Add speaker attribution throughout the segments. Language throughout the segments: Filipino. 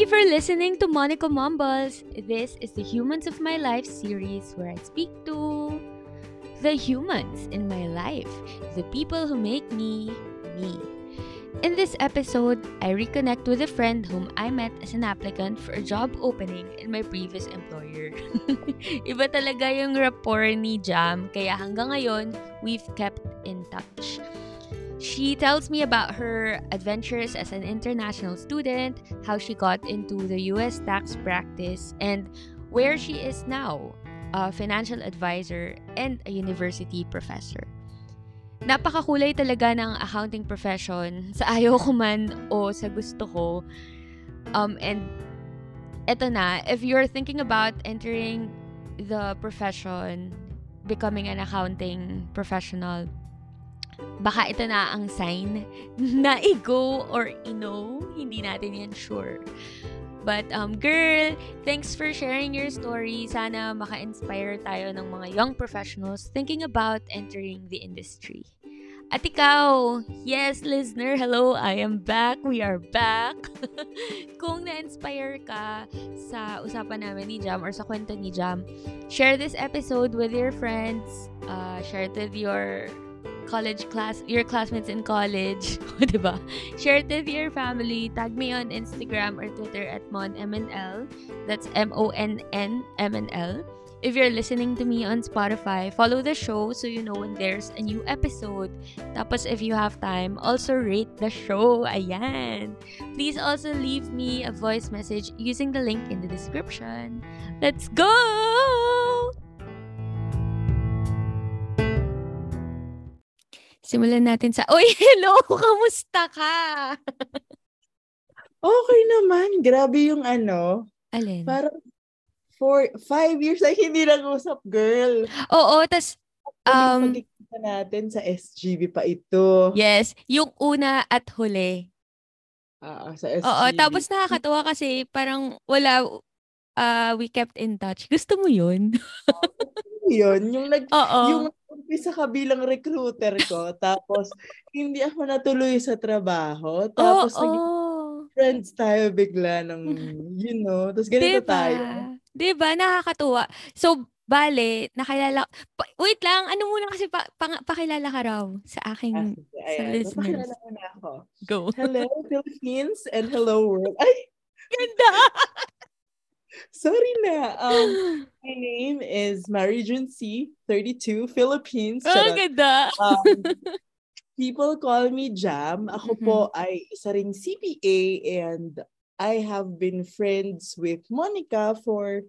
Speaker 1: Thank you for listening to Monica Mumbles. This is the Humans of My Life series where I speak to the humans in my life, the people who make me me. In this episode, I reconnect with a friend whom I met as an applicant for a job opening in my previous employer. Iba talaga yung rapport ni Jam, kaya hanggang ngayon, we've kept in touch. She tells me about her adventures as an international student, how she got into the US tax practice, and where she is now, a financial advisor and a university professor. Napakakulay talaga ng accounting profession sa ayaw ko man o sa gusto ko. Um, and eto na, if you're thinking about entering the profession, becoming an accounting professional, baka ito na ang sign na i-go or i-know. Hindi natin yan sure. But, um, girl, thanks for sharing your story. Sana maka-inspire tayo ng mga young professionals thinking about entering the industry. At ikaw, yes, listener, hello, I am back. We are back. Kung na-inspire ka sa usapan namin ni Jam or sa kwento ni Jam, share this episode with your friends. Uh, share it with your college class, your classmates in college, oh, diba? Share it with your family. Tag me on Instagram or Twitter at monmnl. That's M-O-N-N-M-N-L. If you're listening to me on Spotify, follow the show so you know when there's a new episode. Tapos if you have time, also rate the show. Ayan. Please also leave me a voice message using the link in the description. Let's go! Simulan natin sa, Uy, hello! Kamusta ka?
Speaker 2: okay naman. Grabe yung ano.
Speaker 1: Alin?
Speaker 2: Parang for five years ay hindi nag-usap, girl.
Speaker 1: Oo, tas um,
Speaker 2: pagkikita natin sa SGB pa ito.
Speaker 1: Yes, yung una at huli.
Speaker 2: Ah, uh, sa SGB.
Speaker 1: Oo, tapos nakakatuwa kasi parang wala, uh, we kept in touch. Gusto mo yun?
Speaker 2: yun, yung nag,
Speaker 1: Oo.
Speaker 2: yung umpisa ka bilang recruiter ko, tapos hindi ako natuloy sa trabaho, tapos
Speaker 1: Oo.
Speaker 2: naging friends tayo bigla ng, you know, tapos ganito
Speaker 1: diba?
Speaker 2: tayo.
Speaker 1: 'Di ba? Nakakatuwa. So, bale, nakilala pa, wait lang, ano muna kasi pa, pa, pakilala ka raw sa aking
Speaker 2: Ah, sige,
Speaker 1: sa
Speaker 2: ayan.
Speaker 1: listeners.
Speaker 2: Papakilala ko na ako.
Speaker 1: Go.
Speaker 2: Hello, Philippines and hello, world. Ay,
Speaker 1: Ganda!
Speaker 2: Sorry na. Um, my name is Mary June C, 32, Philippines.
Speaker 1: Oh,
Speaker 2: Charot.
Speaker 1: ganda.
Speaker 2: Um, people call me Jam. Ako po
Speaker 1: Mm-hmm.
Speaker 2: ay isa ring CPA and I have been friends with Monica for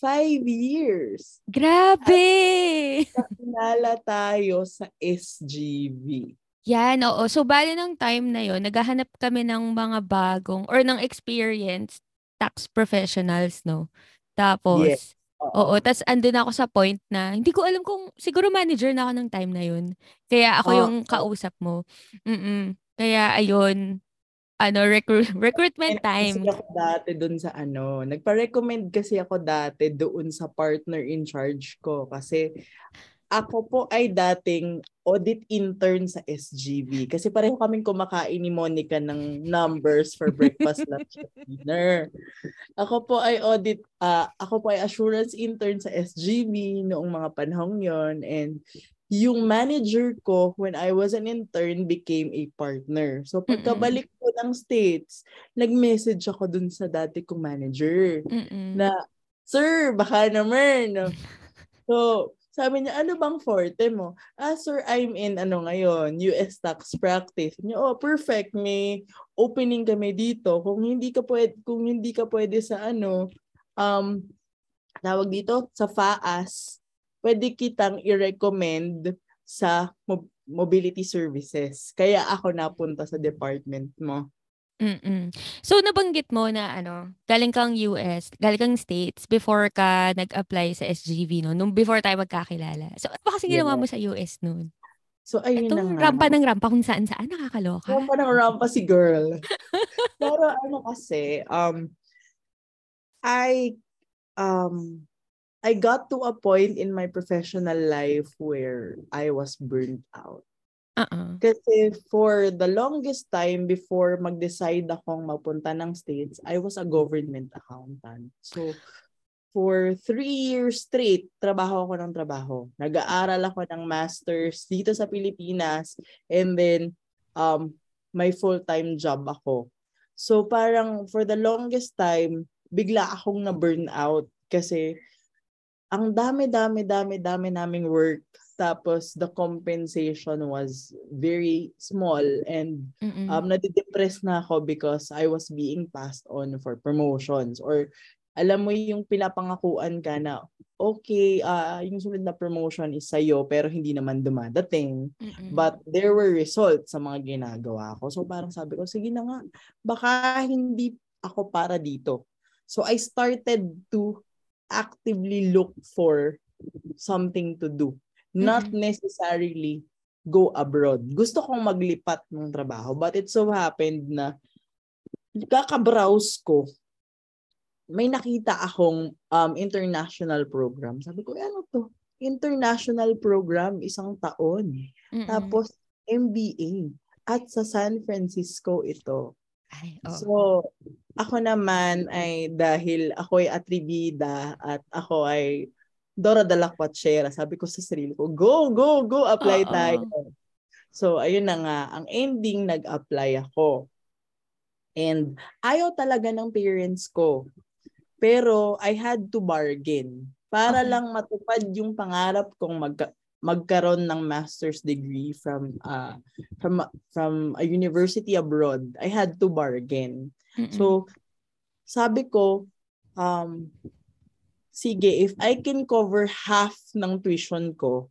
Speaker 2: five years.
Speaker 1: Grabe!
Speaker 2: Nakilala tayo sa SGV.
Speaker 1: Yan, oo. So, bale ng time na yon naghahanap kami ng mga bagong or ng experienced tax professionals, no? Tapos,
Speaker 2: Yes.
Speaker 1: oo, tas andun ako sa point na, hindi ko alam kung, siguro manager na ako ng time na yun. Kaya ako
Speaker 2: Oo.
Speaker 1: yung kausap mo. Mm Kaya, ayun, ano, recru- recruitment time.
Speaker 2: Kasi ako dati doon sa ano, nagpa-recommend kasi ako dati doon sa partner in charge ko kasi ako po ay dating audit intern sa SGV kasi pareho kaming kumakain ni Monica ng numbers for breakfast, lunch, at dinner. Ako po ay audit, ah, ako po ay assurance intern sa SGV noong mga panahong yon and yung manager ko when I was an intern became a partner. So pagkabalik ko ng States, nag-message ako dun sa dati kong manager
Speaker 1: Mm-mm.
Speaker 2: na, Sir, baka naman. So, sabi niya, ano bang forte mo? Ah, sir, I'm in ano ngayon, US tax practice. Niya, oh, perfect. May opening kami dito. Kung hindi ka pwede, kung hindi ka pwede sa ano, um, tawag dito, sa FAAS, pwede kitang i-recommend sa mo- mobility services. Kaya ako napunta sa department mo.
Speaker 1: Mm-mm. So, nabanggit mo na ano, galing kang US, galing kang States before ka nag-apply sa SGV, no? Nung before tayo magkakilala. So, ano ba kasi ginawa mo sa US noon?
Speaker 2: So, ayun
Speaker 1: Ito,
Speaker 2: na nga.
Speaker 1: rampa ng rampa kung saan-saan, nakakaloka.
Speaker 2: Rampa ng rampa si girl. Pero ano kasi, um, I, um, I got to a point in my professional life where I was burned out.
Speaker 1: Uh-uh.
Speaker 2: Kasi for the longest time before mag-decide akong mapunta ng States, I was a government accountant. So, for three years straight, trabaho ako ng trabaho. Nag-aaral ako ng master's dito sa Pilipinas and then um, may full-time job ako. So parang for the longest time, bigla akong na-burn out kasi ang dami-dami, dami-dami naming work tapos the compensation was very small and
Speaker 1: Mm-mm.
Speaker 2: um nadidepress na ako because I was being passed on for promotions or alam mo yung pinapangakuan ka na okay, uh, yung sunod na promotion is sa'yo pero hindi naman dumadating.
Speaker 1: Mm-mm.
Speaker 2: But there were results sa mga ginagawa ko. So parang sabi ko, sige na nga, baka hindi ako para dito. So I started to actively look for something to do. Not necessarily go abroad. Gusto kong maglipat ng trabaho. But it so happened na kakabrowse ko, may nakita akong um, international program. Sabi ko, "Eh, ano to? International program, isang taon.
Speaker 1: Mm-mm.
Speaker 2: Tapos, MBA. At sa San Francisco ito.
Speaker 1: Ay, oo.
Speaker 2: So, ako naman ay dahil ako ay atribida at ako ay Dora de la Cuachera, sabi ko sa sarili ko, go, go, go, apply
Speaker 1: Oo.
Speaker 2: tayo. So, ayun na nga, ang ending, nag-apply ako. And ayaw talaga ng parents ko. Pero I had to bargain para
Speaker 1: Okay.
Speaker 2: lang matupad yung pangarap kong magka- magkaroon ng master's degree from uh, from from a university abroad. I had to bargain.
Speaker 1: Mm-mm.
Speaker 2: So, sabi ko, um, sige, if I can cover half ng tuition ko,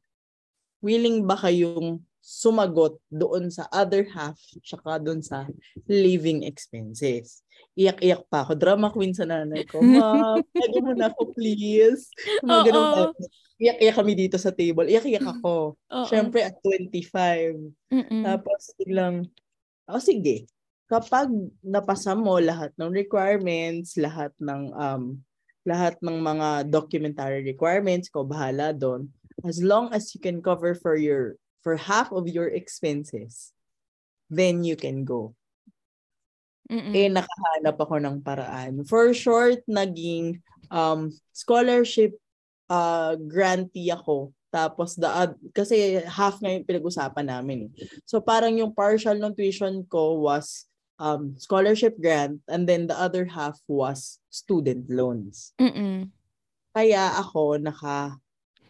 Speaker 2: willing ba kayong sumagot doon sa other half tsaka doon sa living expenses? Iyak-iyak pa ako. Drama queen sa nanay ko. Ma, pwede mo na ako, please. Mga ganun. Iyak-iyak kami dito sa table. Iyak-iyak ako.
Speaker 1: Oo.
Speaker 2: Siyempre, at 25.
Speaker 1: Mm-mm.
Speaker 2: Tapos biglang, oh sige, kapag napasa mo lahat ng requirements, lahat ng um lahat ng mga documentary requirements ko, bahala doon. As long as you can cover for your for half of your expenses, then you can go.
Speaker 1: Mm-mm.
Speaker 2: Eh, nakahanap ako ng paraan. For short, naging um, scholarship uh, grantee ako. Tapos, the, oth- kasi half nga yung pinag-usapan namin. eh. So, parang yung partial ng tuition ko was um, scholarship grant and then the other half was student loans.
Speaker 1: Mm-mm.
Speaker 2: Kaya ako naka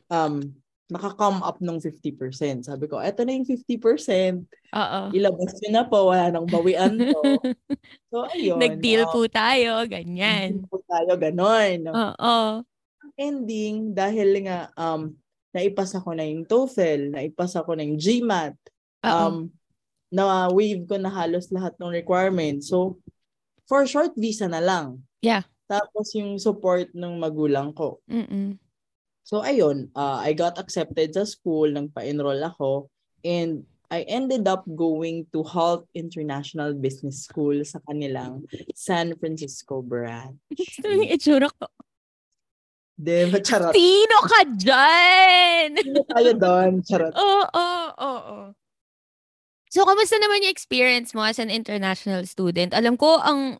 Speaker 2: um, naka-come up ng 50%. Sabi ko, eto na yung 50%.
Speaker 1: Oo.
Speaker 2: Ilabas nyo na po. Wala nang bawian to. So, ayun.
Speaker 1: Nag-deal
Speaker 2: um,
Speaker 1: po tayo, ganyan.
Speaker 2: po tayo ganon.
Speaker 1: Oo.
Speaker 2: Ending, dahil nga, um, naipasa ko na yung TOEFL, naipasa ko na yung GMAT,
Speaker 1: Oo.
Speaker 2: Um, na-waive ko na halos lahat ng requirements. So, for short visa na lang.
Speaker 1: Yeah.
Speaker 2: Tapos yung support ng magulang ko.
Speaker 1: Mm-mm.
Speaker 2: So, ayun, uh, I got accepted sa school, nagpa-enroll ako, and I ended up going to Halt International Business School sa kanilang San Francisco branch.
Speaker 1: Mo yung itsura ko.
Speaker 2: Diba? Charot.
Speaker 1: Sino ka dyan?
Speaker 2: Sino tayo doon? Charot.
Speaker 1: Oo, oo, oo. So, kamusta naman yung experience mo as an international student? Alam ko, ang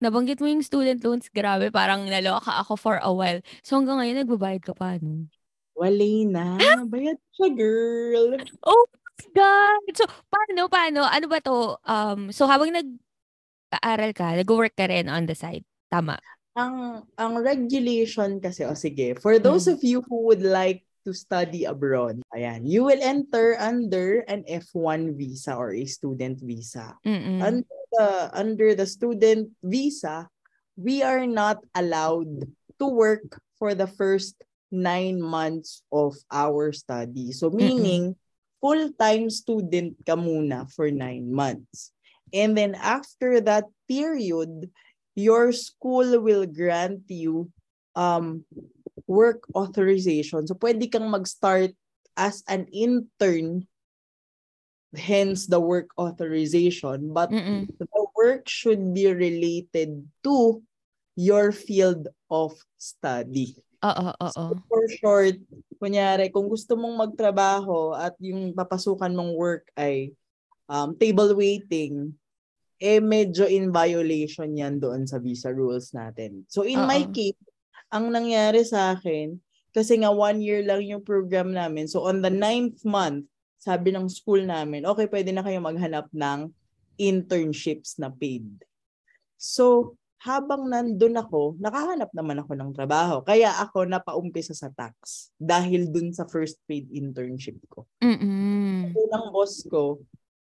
Speaker 1: nabanggit mo yung student loans, grabe, parang naloka ako for a while. So, hanggang ngayon, nagbabayad ka pa, no?
Speaker 2: Wala na. Bayad siya, girl.
Speaker 1: Oh my God! So, paano, paano? Ano ba to? Um, so, habang nag-aaral ka, nag-work ka rin on the side. Tama.
Speaker 2: Ang ang regulation kasi, o sige, for those
Speaker 1: Mm.
Speaker 2: of you who would like to study abroad, ayan, you will enter under an F1 visa or a student visa.
Speaker 1: Mm-mm.
Speaker 2: Under the, under the student visa, we are not allowed to work for the first nine months of our study. So meaning, full-time student ka muna for nine months. And then after that period, your school will grant you um, work authorization. So pwede kang mag-start as an intern, hence the work authorization. But
Speaker 1: Mm-mm.
Speaker 2: the work should be related to your field of study.
Speaker 1: Oo, oo.
Speaker 2: So, for short, kunyari, kung gusto mong magtrabaho at yung papasukan mong work ay um, table waiting, eh medyo in violation yan doon sa visa rules natin. So in my
Speaker 1: Oo.
Speaker 2: case, ang nangyari sa akin, kasi nga one year lang yung program namin. So on the ninth month, sabi ng school namin, okay, pwede na kayo maghanap ng internships na paid. So, habang nandun ako, nakahanap naman ako ng trabaho. Kaya ako napaumpisa sa tax dahil dun sa first paid internship ko.
Speaker 1: Mm-mm.
Speaker 2: Unang boss ko,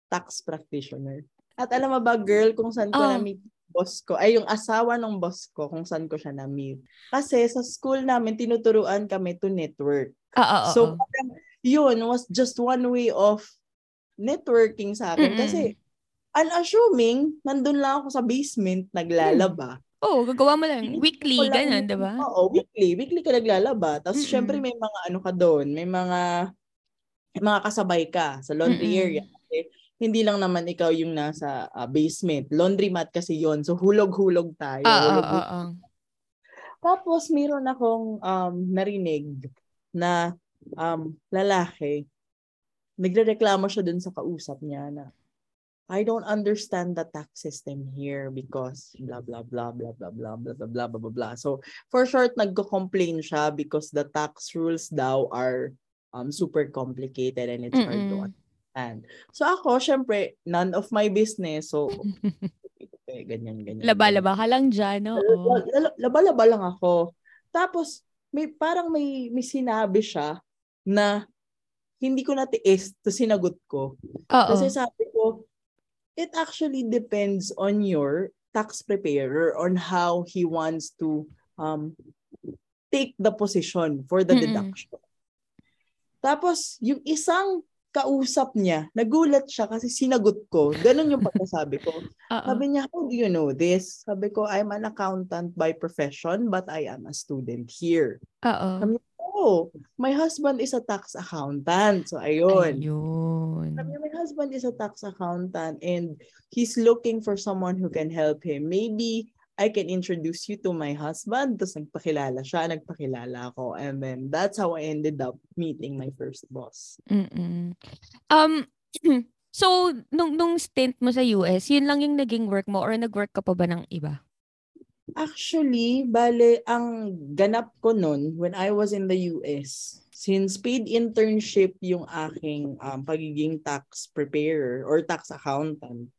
Speaker 2: tax practitioner. At alam mo ba, girl, kung saan ko
Speaker 1: Oh.
Speaker 2: na-meet boss ko, ay yung asawa ng boss ko, kung saan ko siya na-meet. Kasi sa school namin, tinuturuan kami to network.
Speaker 1: Oo, oo.
Speaker 2: So, parang yun was just one way of networking sa akin.
Speaker 1: Mm-mm.
Speaker 2: Kasi, unassuming, nandun lang ako sa basement, naglalaba.
Speaker 1: oh, gagawa mo lang. Weekly,
Speaker 2: Wala
Speaker 1: ganun,
Speaker 2: yung-
Speaker 1: di ba?
Speaker 2: Oo, weekly. Weekly ka naglalaba. Tapos,
Speaker 1: Mm-mm.
Speaker 2: syempre, may mga ano ka doon. May mga, may mga kasabay ka sa laundry
Speaker 1: Mm-mm.
Speaker 2: area. Kasi, hindi lang naman ikaw yung nasa ah, basement. Laundry mat kasi yon So, hulog-hulog tayo.
Speaker 1: Oo, oo,
Speaker 2: hulog
Speaker 1: oo.
Speaker 2: Tapos, meron akong um, narinig na um, lalaki. Nagrereklamo siya dun sa kausap niya na, I don't understand the tax system here because blah, blah, blah, blah, blah, blah, blah, blah, blah, blah, blah, blah. So, for short, nagko-complain siya because the tax rules daw are um, super complicated and it's hard to
Speaker 1: Mm-mm.
Speaker 2: Understand. So, ako, syempre, none of my business. So, eh, ganyan, ganyan.
Speaker 1: Laba-laba ka lang dyan.
Speaker 2: Lala- lala- Laba-laba lang ako. Tapos, may parang may, may sinabi siya na hindi ko natiis to sinagot ko.
Speaker 1: Oo.
Speaker 2: Kasi sabi ko, it actually depends on your tax preparer on how he wants to um take the position for the
Speaker 1: Mm-mm.
Speaker 2: deduction. Tapos, yung isang kausap niya, nagulat siya kasi sinagot ko. Ganun yung pagkasabi ko. Sabi niya, how do you know this? Sabi ko, I'm an accountant by profession, but I am a student here.
Speaker 1: Oo.
Speaker 2: Sabi niya, oh, my husband is a tax accountant. So, ayun.
Speaker 1: Ayun.
Speaker 2: Sabi niya, my husband is a tax accountant and he's looking for someone who can help him. Maybe I can introduce you to my husband. Tapos nagpakilala siya, nagpakilala ako. And then that's how I ended up meeting my first boss.
Speaker 1: Mm-mm. Um, so, nung, nung stint mo sa US, yun lang yung naging work mo or nag-work ka pa ba ng iba?
Speaker 2: Actually, bale, ang ganap ko nun when I was in the US, since paid internship yung aking um, pagiging tax preparer or tax accountant,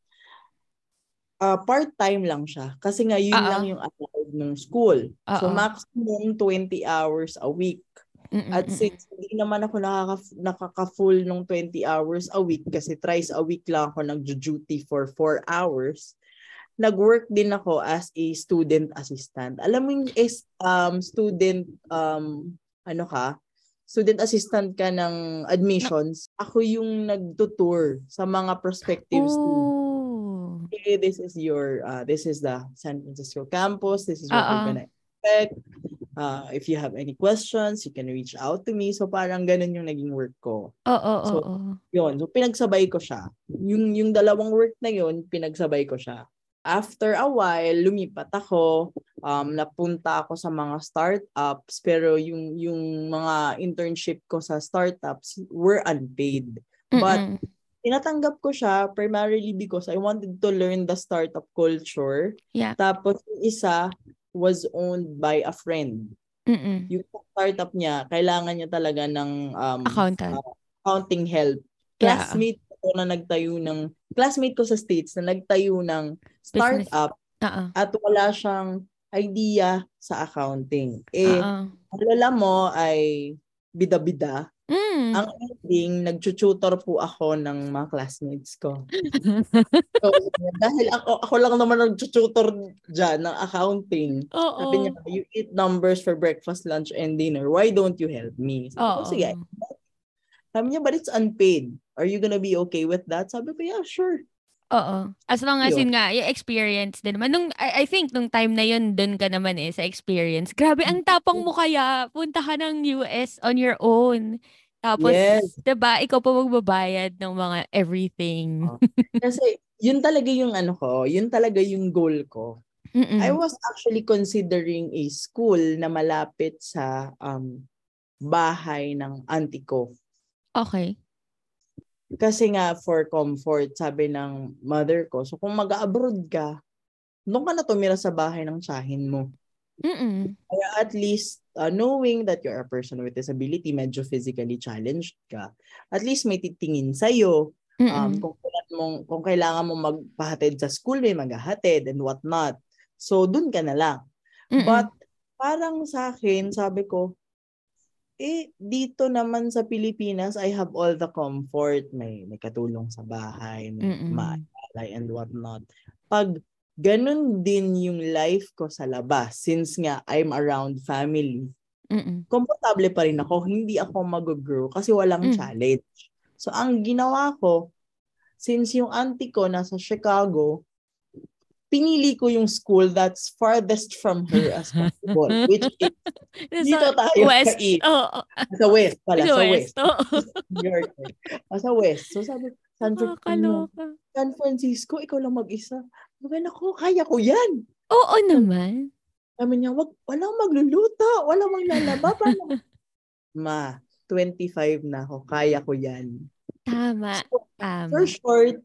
Speaker 2: uh, part-time lang siya. Kasi nga yun
Speaker 1: Ah,
Speaker 2: lang
Speaker 1: ah.
Speaker 2: yung allowed ng school. So
Speaker 1: Ah, ah.
Speaker 2: maximum 20 hours a week.
Speaker 1: Mm-mm,
Speaker 2: At since hindi naman ako nakaka, nakaka-full nung 20 hours a week kasi thrice a week lang ako nag-duty for 4 hours, nag-work din ako as a student assistant. Alam mo yung is, um, student, um, ano ka, student assistant ka ng admissions, ako yung nagtutour sa mga prospective students.
Speaker 1: Oh.
Speaker 2: Okay, this is your, uh, this is the San Francisco campus, this is what
Speaker 1: Ah,
Speaker 2: we're gonna expect. Uh, if you have any questions, you can reach out to me. So parang ganun yung naging work ko.
Speaker 1: Oo, oo,
Speaker 2: So,
Speaker 1: oo.
Speaker 2: Yun, so pinagsabay ko siya. Yung, yung dalawang work na yun, pinagsabay ko siya. After a while, lumipat ako, um, napunta ako sa mga startups, pero yung, yung mga internship ko sa startups were unpaid. But
Speaker 1: Mm-mm.
Speaker 2: Tinatanggap ko siya primarily because I wanted to learn the startup culture.
Speaker 1: Yeah.
Speaker 2: Tapos yung isa was owned by a friend.
Speaker 1: Mm-mm.
Speaker 2: Yung startup niya, kailangan niya talaga ng um,
Speaker 1: Accountant.
Speaker 2: accounting help.
Speaker 1: Yeah.
Speaker 2: Classmate ko na nagtayo ng, classmate ko sa States na nagtayo ng startup
Speaker 1: Oo.
Speaker 2: at wala siyang idea sa accounting. Eh,
Speaker 1: Oo.
Speaker 2: ang lala mo ay bida-bida.
Speaker 1: Mm.
Speaker 2: Ang ending, nag-tutor po ako ng mga classmates ko. So, dahil ako, ako lang naman nag-tutor dyan ng accounting.
Speaker 1: Oo.
Speaker 2: Sabi niya, you eat numbers for breakfast, lunch, and dinner. Why don't you help me? Sabi ko,
Speaker 1: Oo.
Speaker 2: sige. Sabi niya, but it's unpaid. Are you gonna be okay with that? Sabi ko, yeah, sure.
Speaker 1: Oo. As long as
Speaker 2: Yun.
Speaker 1: yun nga, yung experience din naman. Nung, I, I think, nung time na yun, dun ka naman eh, sa experience. Grabe, ang tapang mo kaya. Punta ka ng US on your own. Tapos,
Speaker 2: Yes.
Speaker 1: 'di ba ikaw pa magbabayad ng mga everything.
Speaker 2: Oh. Kasi, yun talaga yung ano ko, yun talaga yung goal ko.
Speaker 1: Mm-mm.
Speaker 2: I was actually considering a school na malapit sa um, bahay ng auntie ko.
Speaker 1: Okay.
Speaker 2: Kasi nga for comfort, sabi ng mother ko, so kung mag-abroad ka, doon ka na tumira sa bahay ng tsahin mo.
Speaker 1: Mm-mm.
Speaker 2: Kaya at least uh, knowing that you're a person with disability, medyo physically challenged ka, at least may titingin sa'yo. Um,
Speaker 1: Mm-mm.
Speaker 2: kung, kailan mong, kung kailangan mo magpahatid sa school, may maghahatid and whatnot. So, dun ka na lang.
Speaker 1: Mm-mm.
Speaker 2: But parang sa akin, sabi ko, eh, dito naman sa Pilipinas, I have all the comfort. May, may katulong sa bahay, may maalay and whatnot. Pag ganun din yung life ko sa labas, since nga I'm around family,
Speaker 1: Mm-mm.
Speaker 2: komportable pa rin ako. Hindi ako mag-grow kasi walang
Speaker 1: Mm.
Speaker 2: challenge. So, ang ginawa ko, since yung auntie ko nasa Chicago, pinili ko yung school that's farthest from her as possible, which is dito tayo
Speaker 1: West.
Speaker 2: sa east.
Speaker 1: Oo.
Speaker 2: Sa west pala,
Speaker 1: Sa
Speaker 2: sa
Speaker 1: West.
Speaker 2: west.
Speaker 1: Oo.
Speaker 2: New York. eh. Ah, sa west. So sabi, San, ano,
Speaker 1: Nakakaloka.
Speaker 2: San Francisco, ikaw lang mag-isa. Sabi ko, kaya ko yan.
Speaker 1: Oo naman.
Speaker 2: Sabi niya, wag, walang magluluto, walang maglalaba. Paano? Ma, 25 na ako, kaya ko yan.
Speaker 1: Tama.
Speaker 2: So,
Speaker 1: Tama.
Speaker 2: For short,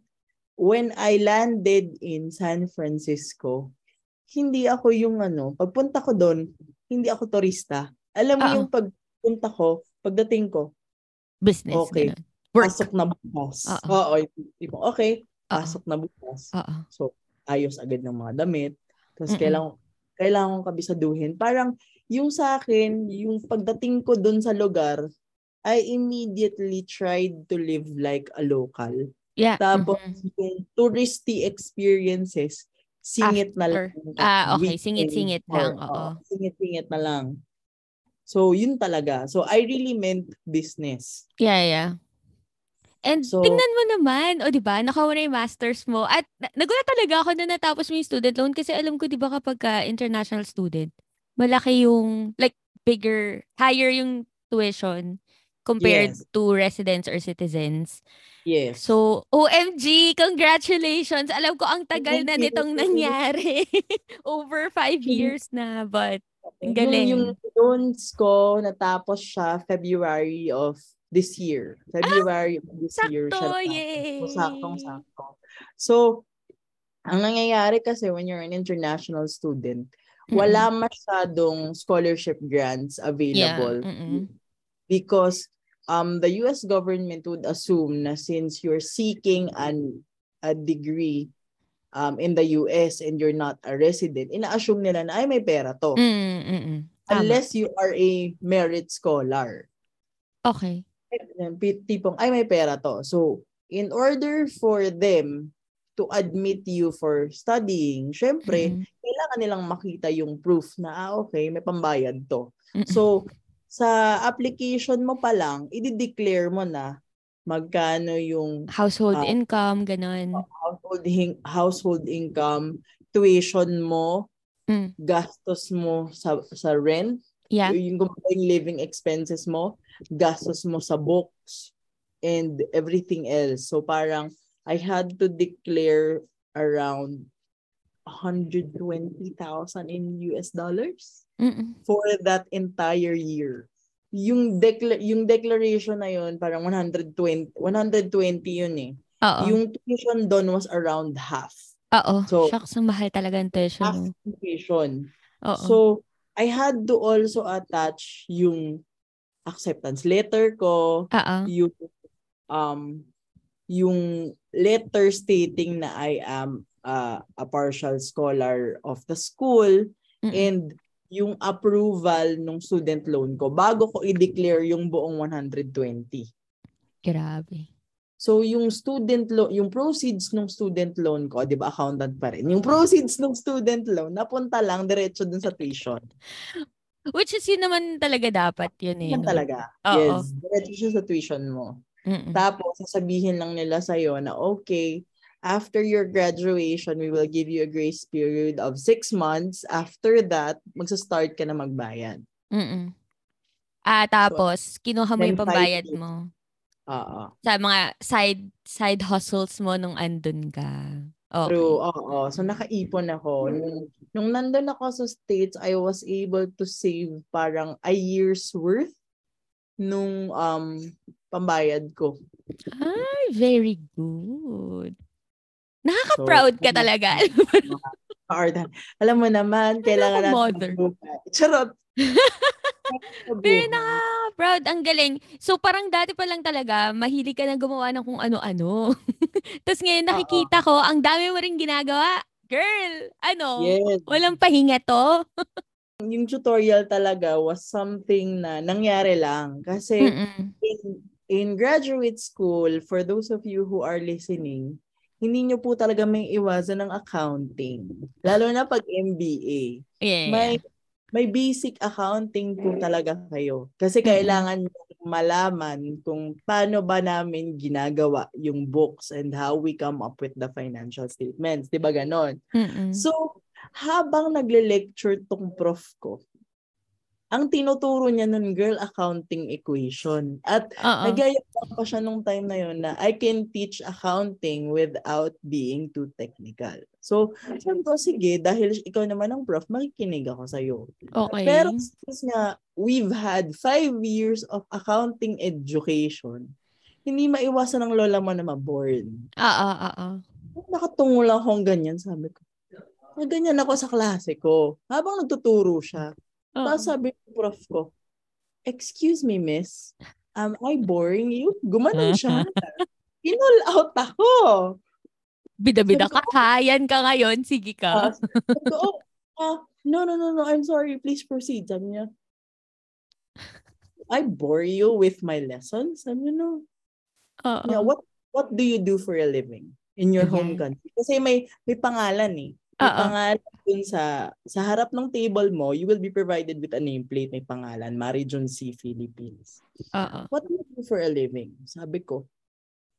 Speaker 2: when I landed in San Francisco, hindi ako yung ano, pagpunta ko doon, hindi ako turista. Alam mo yung pagpunta ko, pagdating ko,
Speaker 1: Business.
Speaker 2: Okay.
Speaker 1: ganun. Work.
Speaker 2: pasok na bukas.
Speaker 1: Oo.
Speaker 2: Okay, pasok na bukas.
Speaker 1: Oo.
Speaker 2: So, ayos agad ng mga damit. Tapos
Speaker 1: Mm-mm.
Speaker 2: kailangan, kailangan kong kabisaduhin. Parang, yung sa akin, yung pagdating ko doon sa lugar, I immediately tried to live like a local.
Speaker 1: Yeah.
Speaker 2: Tapos,
Speaker 1: mhm.
Speaker 2: yung touristy experiences, singit na lang.
Speaker 1: Ah, okay. Singit-singit lang. Oo.
Speaker 2: Singit-singit na lang. So, yun talaga. So, I really meant business.
Speaker 1: Yeah, yeah. And
Speaker 2: So-
Speaker 1: tingnan mo naman, o di ba, nakawa na yung masters mo. At na- nagulat talaga ako na natapos mo yung student loan kasi alam ko, di ba, kapag ka international student, malaki yung, like, bigger, higher yung tuition compared
Speaker 2: Yes.
Speaker 1: to residents or citizens.
Speaker 2: Yes.
Speaker 1: So, OMG, congratulations! Alam ko ang tagal na nitong nangyari. Over five years na, but ang
Speaker 2: Yung,
Speaker 1: galing.
Speaker 2: yung loans ko, natapos siya February of this year. February of this year siya
Speaker 1: sakto, yay!
Speaker 2: So, saktong-sakto. So, ang nangyayari kasi when you're an international student, wala masyadong scholarship grants available
Speaker 1: mm-mm.
Speaker 2: because um the US government would assume na since you're seeking an a degree um in the US and you're not a resident, ina-assume nila na ay may pera to.
Speaker 1: Mm. Tama.
Speaker 2: Unless you are a merit scholar.
Speaker 1: Okay.
Speaker 2: Tipong ay may pera to. So, in order for them to admit you for studying, syempre,
Speaker 1: Mm-mm.
Speaker 2: kailangan nilang makita yung proof na ah okay, may pambayad to.
Speaker 1: Mm-mm.
Speaker 2: So, sa application mo pa lang, i-declare mo na magkano yung
Speaker 1: household
Speaker 2: ah,
Speaker 1: income, ganun.
Speaker 2: household, hin- household income, tuition mo,
Speaker 1: Mm.
Speaker 2: gastos mo sa sa rent,
Speaker 1: Yeah.
Speaker 2: yung, yung living expenses mo, gastos mo sa books, and everything else. So parang I had to declare around 120,000 in US dollars
Speaker 1: Mm-mm.
Speaker 2: for that entire year. Yung decla- yung declaration na yun, parang 120 120 yun eh.
Speaker 1: Oo.
Speaker 2: Yung tuition doon was around half.
Speaker 1: Oo.
Speaker 2: So,
Speaker 1: Shucks, ang mahal talaga ang tuition
Speaker 2: Half tuition.
Speaker 1: Oo.
Speaker 2: So, I had to also attach yung acceptance letter ko,
Speaker 1: Oo.
Speaker 2: yung um yung letter stating na I am uh, a partial scholar of the school
Speaker 1: Mm-mm.
Speaker 2: and yung approval ng student loan ko bago ko i-declare yung buong 120.
Speaker 1: Grabe.
Speaker 2: So yung student loan, yung proceeds ng student loan ko, 'di ba accountant pa rin. Yung proceeds ng student loan napunta lang diretso dun sa tuition.
Speaker 1: Which is yun naman talaga dapat yun eh. No?
Speaker 2: talaga.
Speaker 1: Oo.
Speaker 2: Yes, diretso siya sa tuition mo.
Speaker 1: Mm-mm.
Speaker 2: Tapos sasabihin lang nila sa na okay, after your graduation, we will give you a grace period of six months. After that, magsa-start ka na magbayad.
Speaker 1: Mm-mm. Ah, tapos, kinuha mo yung pambayad mo
Speaker 2: Oo.
Speaker 1: sa mga side side hustles mo nung andun ka. Okay.
Speaker 2: True, oo. So, nakaipon ako. Nung, nung nandun ako sa States, I was able to save parang a year's worth nung um pambayad ko.
Speaker 1: Ay, very good. Nakaka-proud ka talaga.
Speaker 2: Ardan. Alam mo naman, kailangan natin
Speaker 1: mother.
Speaker 2: mabuhay. Charot.
Speaker 1: Pero nakaka-proud. Ang galing. So, parang dati pa lang talaga, mahilig ka na gumawa ng kung ano-ano. Tapos ngayon, nakikita ko, ang dami mo rin ginagawa. Girl, ano?
Speaker 2: Yes.
Speaker 1: Walang pahinga to.
Speaker 2: Yung tutorial talaga was something na nangyari lang. Kasi
Speaker 1: Mm-mm.
Speaker 2: in, in graduate school, for those of you who are listening, hindi nyo po talaga may iwasan ng accounting. Lalo na pag MBA.
Speaker 1: Yeah.
Speaker 2: May may basic accounting po talaga kayo. Kasi kailangan nyo malaman kung paano ba namin ginagawa yung books and how we come up with the financial statements. Di ba ganon?
Speaker 1: Mm-mm.
Speaker 2: So, habang nagle-lecture tong prof ko, ang tinuturo niya nun, girl, accounting equation. At
Speaker 1: Oo.
Speaker 2: nagayap pa siya nung time na yun na I can teach accounting without being too technical. So, sabi ko, sige, dahil ikaw naman ang prof, makikinig ako sa'yo.
Speaker 1: Okay.
Speaker 2: Pero since nga, we've had five years of accounting education, hindi maiwasan ng lola mo na ma-bored.
Speaker 1: Oo, oo.
Speaker 2: Nakatungo lang akong ganyan, sabi ko. Ganyan ako sa klase ko. Habang nagtuturo siya,
Speaker 1: Oo.
Speaker 2: tapos sabi ko, prof ko, excuse me, miss, am I boring you? Gumanon siya. Inul out ako.
Speaker 1: Bida-bida ka ha. Yan ka ngayon. Sige ka.
Speaker 2: Tapos, sabi ko, oh, ah, no, no, no, no, I'm sorry, please proceed. Sabi niya, I bore you with my lessons? Sabi niya, no.
Speaker 1: Oo.
Speaker 2: Yeah, what what do you do for a living in your home country? Kasi may may pangalan eh. May
Speaker 1: Oo.
Speaker 2: pangalan dun sa sa harap ng table mo, you will be provided with a nameplate, may pangalan, Marijon C. Philippines.
Speaker 1: Oo.
Speaker 2: What do you do for a living? Sabi ko,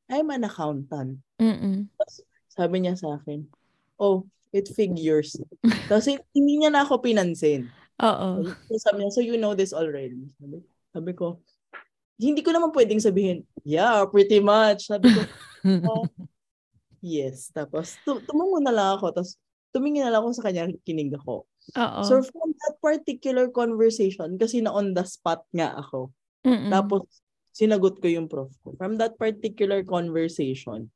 Speaker 2: I'm an accountant.
Speaker 1: Mm-mm.
Speaker 2: Sabi niya sa akin, oh, it figures. Kasi hindi niya na ako pinansin.
Speaker 1: Oo.
Speaker 2: So, sabi niya, so you know this already. Sabi, sabi ko, hindi ko naman pwedeng sabihin, yeah, pretty much. Sabi ko, oh, yes. Tapos, tu- tumungo na lang ako. Tapos, tumingin na lang ako sa kanya, kinig ako.
Speaker 1: Oo.
Speaker 2: So, from that particular conversation, kasi na on the spot nga ako.
Speaker 1: Mm-mm.
Speaker 2: Tapos, sinagot ko yung prof ko. From that particular conversation,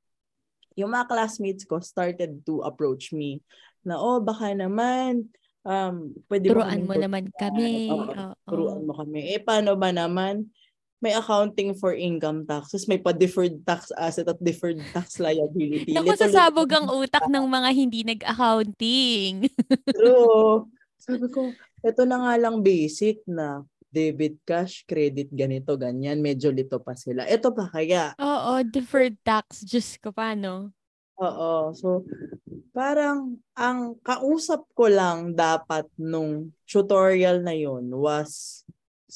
Speaker 2: yung mga classmates ko started to approach me na, oh, baka naman, um, pwede
Speaker 1: Turuan
Speaker 2: kaming
Speaker 1: mo naman kami.
Speaker 2: Oo,
Speaker 1: Oo.
Speaker 2: turuan mo kami. Eh, paano ba naman? May accounting for income taxes, may pa-deferred tax asset at deferred tax liability.
Speaker 1: Naku, sasabog ang utak ng mga hindi nag-accounting.
Speaker 2: True. Sabi ko, ito na nga lang basic na debit, cash, credit, ganito, ganyan. Medyo lito pa sila. Ito pa kaya.
Speaker 1: Oo, deferred tax. Diyos ko, paano?
Speaker 2: Oo. So, parang ang kausap ko lang dapat nung tutorial na yun was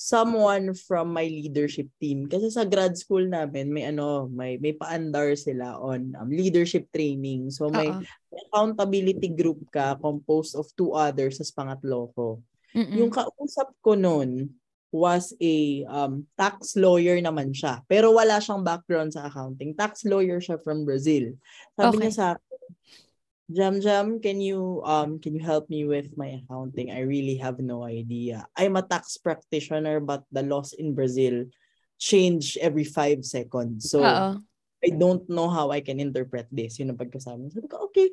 Speaker 2: someone from my leadership team. Kasi sa grad school namin, may ano, may may paandar sila on um, leadership training. So may
Speaker 1: Oo.
Speaker 2: accountability group ka composed of two others sa pangatlo ko.
Speaker 1: Mm-mm.
Speaker 2: Yung kausap ko noon was a um, tax lawyer naman siya. Pero wala siyang background sa accounting. Tax lawyer siya from Brazil. Sabi
Speaker 1: Okay.
Speaker 2: niya sa akin, Jam Jam, can you um can you help me with my accounting? I really have no idea. I'm a tax practitioner but the laws in Brazil change every five seconds. So
Speaker 1: Oo.
Speaker 2: I don't know how I can interpret this. Yun ang pagkasabi. Sabi ko, okay,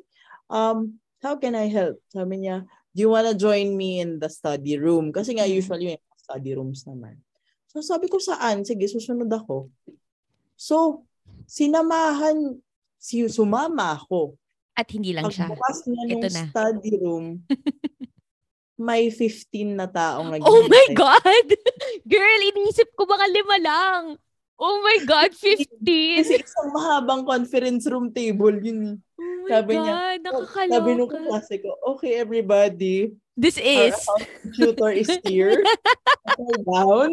Speaker 2: um, how can I help? Sabi niya, do you wanna join me in the study room? Kasi nga
Speaker 1: Mm.
Speaker 2: usually yung study rooms naman. So sabi ko, saan? Sige, susunod ako. So, sinamahan, si sumama ako.
Speaker 1: At hindi lang siya.
Speaker 2: Pagbukas niya nung
Speaker 1: Ito na.
Speaker 2: study room, may 15 na taong naghihintay.
Speaker 1: Oh my God! Girl, iniisip ko baka lima lang. Oh my God, 15!
Speaker 2: Kasi isang mahabang conference room table yun.
Speaker 1: Oh my
Speaker 2: sabi
Speaker 1: God,
Speaker 2: niya,
Speaker 1: nakakaloka.
Speaker 2: Sabi nung klase ko, okay everybody,
Speaker 1: This
Speaker 2: our
Speaker 1: is...
Speaker 2: accounting tutor is here. Down.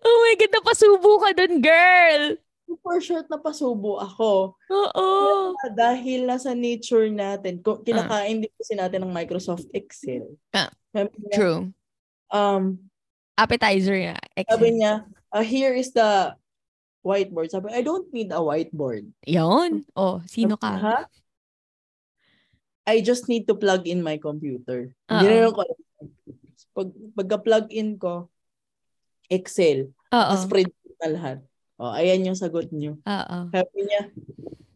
Speaker 1: Oh my God, napasubo ka dun, girl!
Speaker 2: For short, napasubo ako.
Speaker 1: Oo.
Speaker 2: Dahil nasa nature natin, kinakain din kasi natin ng Microsoft Excel. Sabi niya,
Speaker 1: True.
Speaker 2: Um,
Speaker 1: Appetizer nga.
Speaker 2: sabi
Speaker 1: Excellent.
Speaker 2: niya, uh, here is the whiteboard. Sabi, I don't need a whiteboard.
Speaker 1: Yun. Oh, sino
Speaker 2: Sabi,
Speaker 1: ka?
Speaker 2: Ha? I just need to plug in my computer. Ginano ko. Pag, pagka-plug in ko, Excel, sa spreadsheet na lahat. O, ayan yung sagot niyo.
Speaker 1: Oo.
Speaker 2: Sabi niya,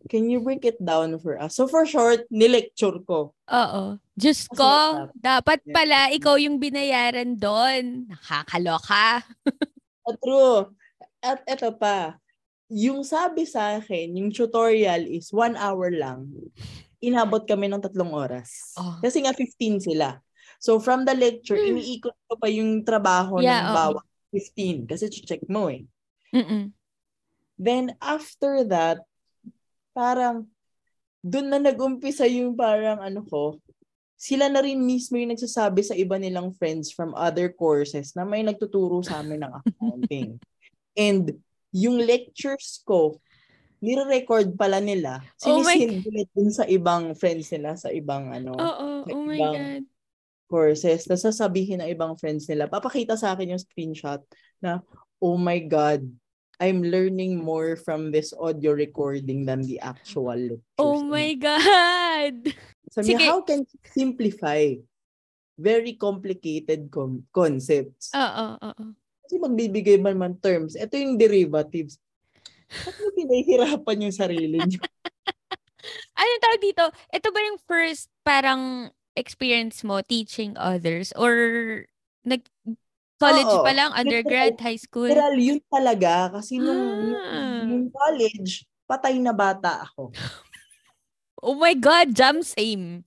Speaker 2: can you break it down for us? So for short, nilecture ko.
Speaker 1: Oo. Diyos ko,
Speaker 2: dapat-
Speaker 1: pala ikaw yung binayaran doon. Nakakaloka.
Speaker 2: Ah, true. At eto pa, yung sabi sa akin, yung tutorial is one hour lang. Inabot kami ng tatlong oras.
Speaker 1: Oh.
Speaker 2: Kasi nga 15 sila. So from the lecture,
Speaker 1: Hmm.
Speaker 2: iniikot ko pa yung trabaho
Speaker 1: Yeah,
Speaker 2: ng bawat 15. Kasi check mo eh.
Speaker 1: Mm-mm.
Speaker 2: Then after that, parang doon na nag-umpisa yung parang ano ko, sila na rin mismo yung nagsasabi sa iba nilang friends from other courses na may nagtuturo sa amin ng accounting. And yung lectures ko, nire-record pala nila.
Speaker 1: Oh
Speaker 2: Sinisend ulit dun sa ibang friends nila, sa ibang ano,
Speaker 1: Oo.
Speaker 2: sa
Speaker 1: Oh my
Speaker 2: ibang
Speaker 1: God.
Speaker 2: courses. Tapos sasabihin ng ibang friends nila, papakita sa akin yung screenshot na, oh my God, I'm learning more from this audio recording than the actual lectures.
Speaker 1: Oh my God.
Speaker 2: Sabi
Speaker 1: Sige.
Speaker 2: how can you simplify very complicated com- concepts?
Speaker 1: Oo. Oo.
Speaker 2: Kasi magbibigay man man terms. Ito yung derivatives. Ba't mo pinahihirapan yung sarili niyo?
Speaker 1: Anong tawag dito? Ito ba yung first parang experience mo teaching others? Or nag college
Speaker 2: Oo.
Speaker 1: pa lang, undergrad, high school?
Speaker 2: Literal, yun talaga. Kasi nung,
Speaker 1: Ah.
Speaker 2: nung college, patay na bata ako.
Speaker 1: Oh my God, jam same.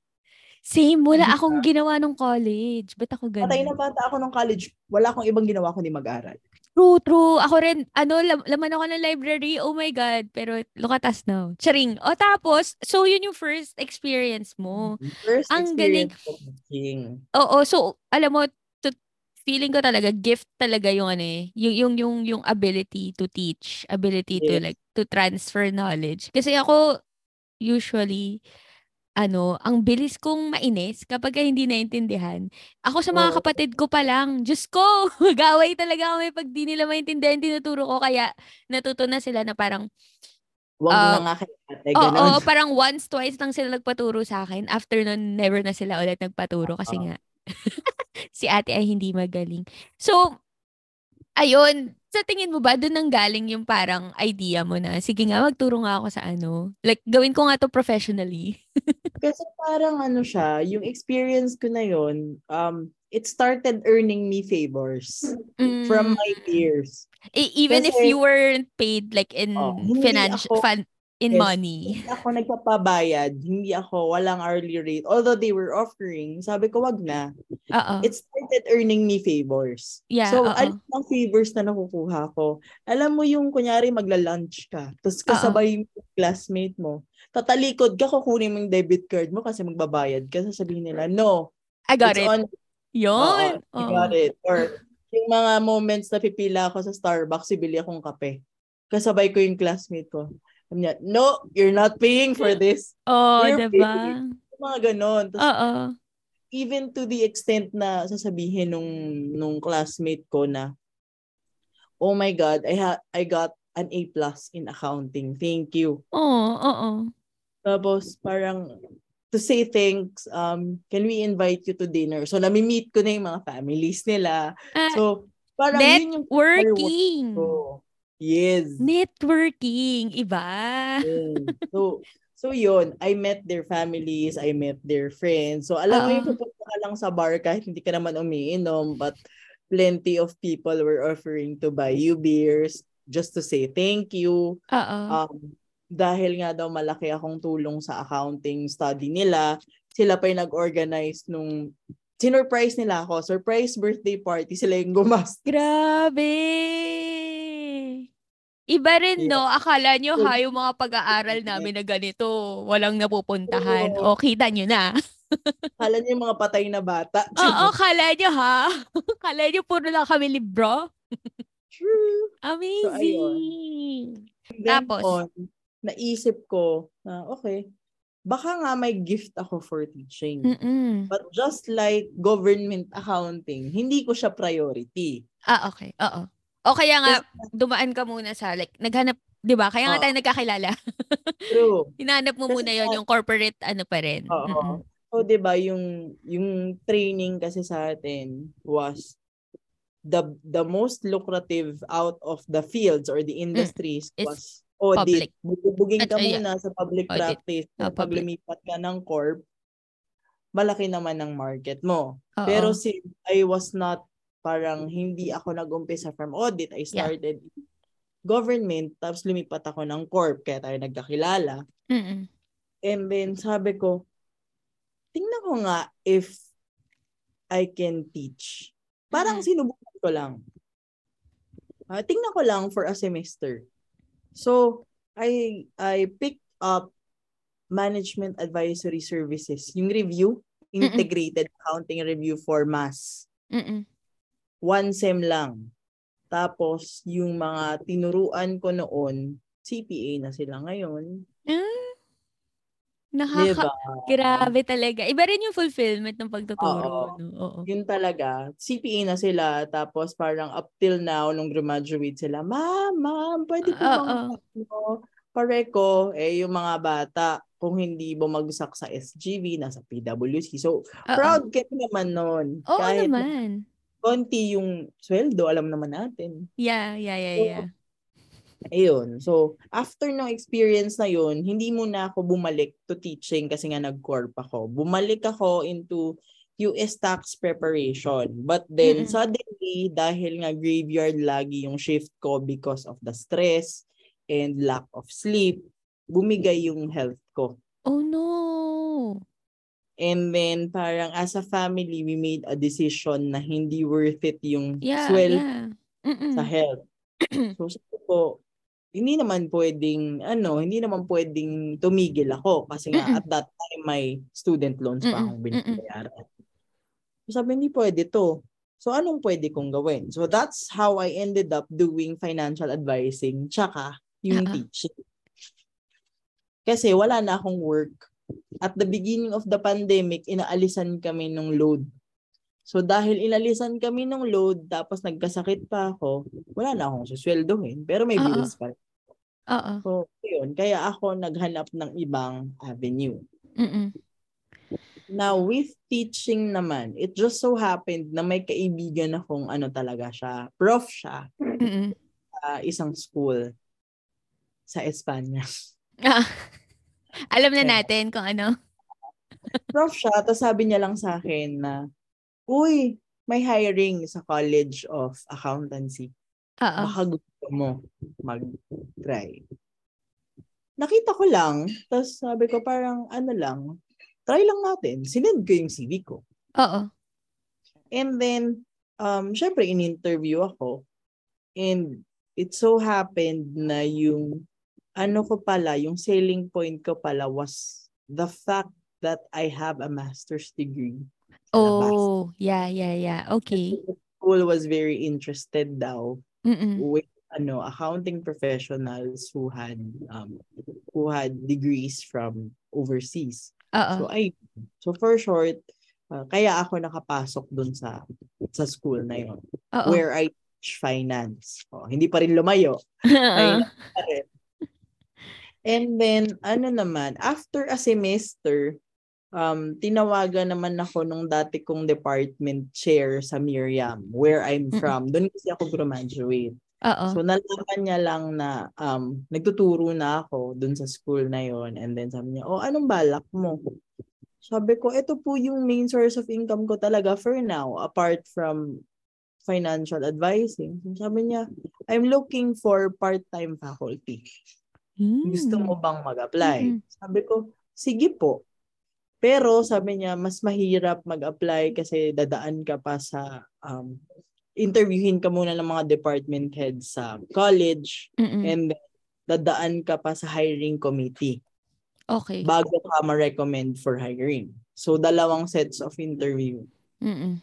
Speaker 1: Same, wala akong ginawa nung college. Ba't ako ganun?
Speaker 2: Patay na bata ako nung college. Wala akong ibang ginawa kundi mag-aral.
Speaker 1: True, true. Ako rin, ano, lam- laman ako ng library. Oh my God. Pero look at us now. Charing. O tapos, so yun yung first experience mo.
Speaker 2: First
Speaker 1: Ang galing. Oo, so alam mo, feeling ko talaga gift talaga yung ano eh, yung yung yung yung ability to teach, ability to
Speaker 2: Yes.
Speaker 1: like to transfer knowledge. Kasi ako usually ano, ang bilis kong mainis kapag ka hindi naintindihan. Ako sa mga
Speaker 2: Oo.
Speaker 1: kapatid ko pa lang, Diyos ko, mag-away talaga kami pag di nila maintindihan, tinuturo ko. Kaya natuto na sila na parang,
Speaker 2: Wag
Speaker 1: Ah,
Speaker 2: na nga kay ate.
Speaker 1: oo,
Speaker 2: Ganun.
Speaker 1: parang once, twice lang sila nagpaturo sa akin. After nun, never na sila ulit nagpaturo kasi
Speaker 2: Oo.
Speaker 1: nga, si ate ay hindi magaling. So, ayun, sa tingin mo ba, doon nang galing yung parang idea mo na, sige nga, magturo nga ako sa ano. Like, gawin ko nga to professionally.
Speaker 2: Kasi parang ano siya, yung experience ko na yun, um, it started earning me favors from my
Speaker 1: Mm.
Speaker 2: peers.
Speaker 1: E- even if
Speaker 2: Kasi-
Speaker 1: you weren't paid like in
Speaker 2: Oh,
Speaker 1: financial,
Speaker 2: ako-
Speaker 1: fun, in
Speaker 2: Yes.
Speaker 1: money.
Speaker 2: Hindi ako nagpapabayad, hindi ako, walang hourly rate. Although they were offering, sabi ko, wag na.
Speaker 1: Oo.
Speaker 2: It started earning me favors.
Speaker 1: Yeah,
Speaker 2: so,
Speaker 1: oo.
Speaker 2: ano ang favors na nakukuha ko? Alam mo yung, kunyari, magla-lunch ka, tapos kasabay yung classmate mo, tatalikod ka, kukunin mo yung debit card mo kasi magbabayad ka. Sasabihin nila, no,
Speaker 1: I got it.
Speaker 2: on
Speaker 1: Yun.
Speaker 2: Oo, you got it. Or yung mga moments na pipila ako sa Starbucks, bibili akong kape. Kasabay ko yung classmate ko. Sabi niya, no, you're not paying for this.
Speaker 1: Oh,
Speaker 2: You're
Speaker 1: diba?
Speaker 2: paid. Yung Mga ganon.
Speaker 1: Oo.
Speaker 2: even to the extent na sasabihin nung, nung classmate ko na, oh my God, I, ha- I got an A plus in accounting. Thank you.
Speaker 1: Oo, oo.
Speaker 2: Tapos parang to say thanks, um, can we invite you to dinner? So nami-meet ko na yung mga families nila.
Speaker 1: Ah,
Speaker 2: So parang yun yung
Speaker 1: networking.
Speaker 2: ko. Yes.
Speaker 1: Networking. Iba.
Speaker 2: Yun. So, so yun, I met their families, I met their friends. So alam mo
Speaker 1: Oo.
Speaker 2: yung pupunta ka lang sa bar kahit hindi ka naman umiinom, but plenty of people were offering to buy you beers just to say thank you.
Speaker 1: Oo.
Speaker 2: Um, dahil nga daw malaki akong tulong sa accounting study nila, sila pa yung nag-organize nung sinurprise nila ako. Surprise birthday party, sila yung gumas.
Speaker 1: Grabe. Iba rin, no? Akala nyo,
Speaker 2: So,
Speaker 1: ha, yung mga pag-aaral namin na ganito, walang napupuntahan.
Speaker 2: Oo.
Speaker 1: O, kita nyo na.
Speaker 2: Kala niyo yung mga patay na bata.
Speaker 1: Oo, kala nyo, ha? kala nyo, puro lang kami libro.
Speaker 2: True.
Speaker 1: Amazing.
Speaker 2: Then
Speaker 1: Tapos?
Speaker 2: on, naisip ko na okay, baka nga may gift ako for teaching.
Speaker 1: Mm-mm.
Speaker 2: But just like government accounting, hindi ko siya priority.
Speaker 1: Ah, okay. Oo. O kaya nga, dumaan ka muna sa, like, naghanap, di ba? Kaya nga
Speaker 2: Oo.
Speaker 1: tayo nagkakilala.
Speaker 2: True.
Speaker 1: Hinahanap mo
Speaker 2: Kasi
Speaker 1: muna yon yung corporate, ano pa rin.
Speaker 2: Oo.
Speaker 1: Mm-mm.
Speaker 2: So, 'di ba, yung yung training kasi sa atin was the the most lucrative out of the fields or the industries
Speaker 1: Is
Speaker 2: was audit. Bubugin ka
Speaker 1: At, yeah.
Speaker 2: muna sa public
Speaker 1: Audit.
Speaker 2: practice.
Speaker 1: Ah,
Speaker 2: Pag
Speaker 1: public.
Speaker 2: lumipat ka ng corp, malaki naman ang market mo.
Speaker 1: Oo.
Speaker 2: Pero since I was not, parang hindi ako nag-umpisa from audit, I
Speaker 1: Yeah.
Speaker 2: started government, tapos lumipat ako ng corp, kaya tayo nagkakilala.
Speaker 1: Mm-mm.
Speaker 2: And then sabi ko, tingnan ko nga if I can teach. Parang
Speaker 1: Mhm.
Speaker 2: sinubukan ko lang. Ah, tingnan ko lang for a semester. So, I I picked up management advisory services, yung review, integrated accounting review for mass.
Speaker 1: Mm-mm.
Speaker 2: One sem lang. Tapos, yung mga tinuruan ko noon, CPA na sila ngayon.
Speaker 1: Ah, nakaka...
Speaker 2: Diba?
Speaker 1: Grabe talaga. Iba rin yung fulfillment ng pagtuturo.
Speaker 2: Oo.
Speaker 1: No? Oo.
Speaker 2: Yun talaga. CPA na sila. Tapos parang up till now, nung graduate sila, Ma'am, ma'am, pwede po
Speaker 1: Oo.
Speaker 2: bang ano, pareko, eh yung mga bata, kung hindi bumagsak sa SGV, nasa PWC. So,
Speaker 1: Oo.
Speaker 2: proud ka naman nun.
Speaker 1: Oo
Speaker 2: Kahit
Speaker 1: naman.
Speaker 2: Konti yung sweldo, alam naman natin.
Speaker 1: Yeah, yeah, yeah,
Speaker 2: So,
Speaker 1: yeah.
Speaker 2: Ayun. So, after no experience na yun, hindi muna ako bumalik to teaching kasi nga nag-corp ako. Bumalik ako into US tax preparation. But then,
Speaker 1: Mm-mm.
Speaker 2: suddenly, dahil nga graveyard lagi yung shift ko because of the stress and lack of sleep, bumigay yung health ko.
Speaker 1: Oh no.
Speaker 2: And then, parang as a family, we made a decision na hindi worth it yung
Speaker 1: Yeah,
Speaker 2: swell
Speaker 1: yeah. Mm-mm.
Speaker 2: sa health. So, sabi ko, hindi naman pwedeng, ano, hindi naman pwedeng tumigil ako kasi nga
Speaker 1: Mm-mm.
Speaker 2: at that time may student loans pa akong binabayaran. So, sabi, hindi pwede to. So, anong pwede kong gawin? So, that's how I ended up doing financial advising tsaka yung
Speaker 1: Oo.
Speaker 2: teaching. Kasi wala na akong work. At the beginning of the pandemic, inaalisan kami ng load. So dahil inalisan kami ng load, tapos nagkasakit pa ako, wala na akong susweldohin. Pero may
Speaker 1: Oo.
Speaker 2: bills pa rin.
Speaker 1: Oo.
Speaker 2: So, yun. Kaya ako naghanap ng ibang avenue.
Speaker 1: Mm-mm.
Speaker 2: Now, with teaching naman, it just so happened na may kaibigan akong ano talaga siya, prof siya,
Speaker 1: Mm-mm.
Speaker 2: sa isang school sa Espanya.
Speaker 1: Ah. Alam na natin kung ano.
Speaker 2: prof siya, tapos sabi niya lang sa akin na, Uy, may hiring sa College of Accountancy.
Speaker 1: Oo.
Speaker 2: Baka gusto mo mag-try. Nakita ko lang, tapos sabi ko parang ano lang, try lang natin. Sinend ko yung CV ko.
Speaker 1: Oo.
Speaker 2: And then, um, syempre, in-interview ako. And it so happened na yung, ano ko pala, yung selling point ko pala was the fact that I have a master's degree.
Speaker 1: Oh, yeah, yeah, yeah. Okay.
Speaker 2: The school was very interested daw
Speaker 1: Mm-mm.
Speaker 2: with ano accounting professionals who had um who had degrees from overseas. So
Speaker 1: Oo.
Speaker 2: I so for short uh, kaya ako nakapasok dun sa sa school na yon
Speaker 1: Oo.
Speaker 2: where I teach finance. Oh, hindi pa rin lumayo.
Speaker 1: Oo.
Speaker 2: pa rin. And then ano naman after a semester um tinawagan naman ako nung dati kong department chair sa Miriam where I'm from. Doon kasi ako graduate.
Speaker 1: Oo.
Speaker 2: So nalaman niya lang na um nagtuturo na ako dun sa school na yon and then sabi niya, "Oh, anong balak mo?" Sabi ko, "Ito po yung main source of income ko talaga for now apart from financial advising." Sabi niya, "I'm looking for part-time faculty. Gusto
Speaker 1: Hmm.
Speaker 2: mo bang mag-apply?"
Speaker 1: Mm-mm.
Speaker 2: Sabi ko, "Sige po." Pero sabi niya, mas mahirap mag-apply kasi dadaan ka pa sa um, interviewin ka muna ng mga department heads sa college
Speaker 1: Mm-mm.
Speaker 2: and then dadaan ka pa sa hiring committee
Speaker 1: Okay.
Speaker 2: bago ka ma-recommend for hiring. So, dalawang sets of interview.
Speaker 1: Mm-mm.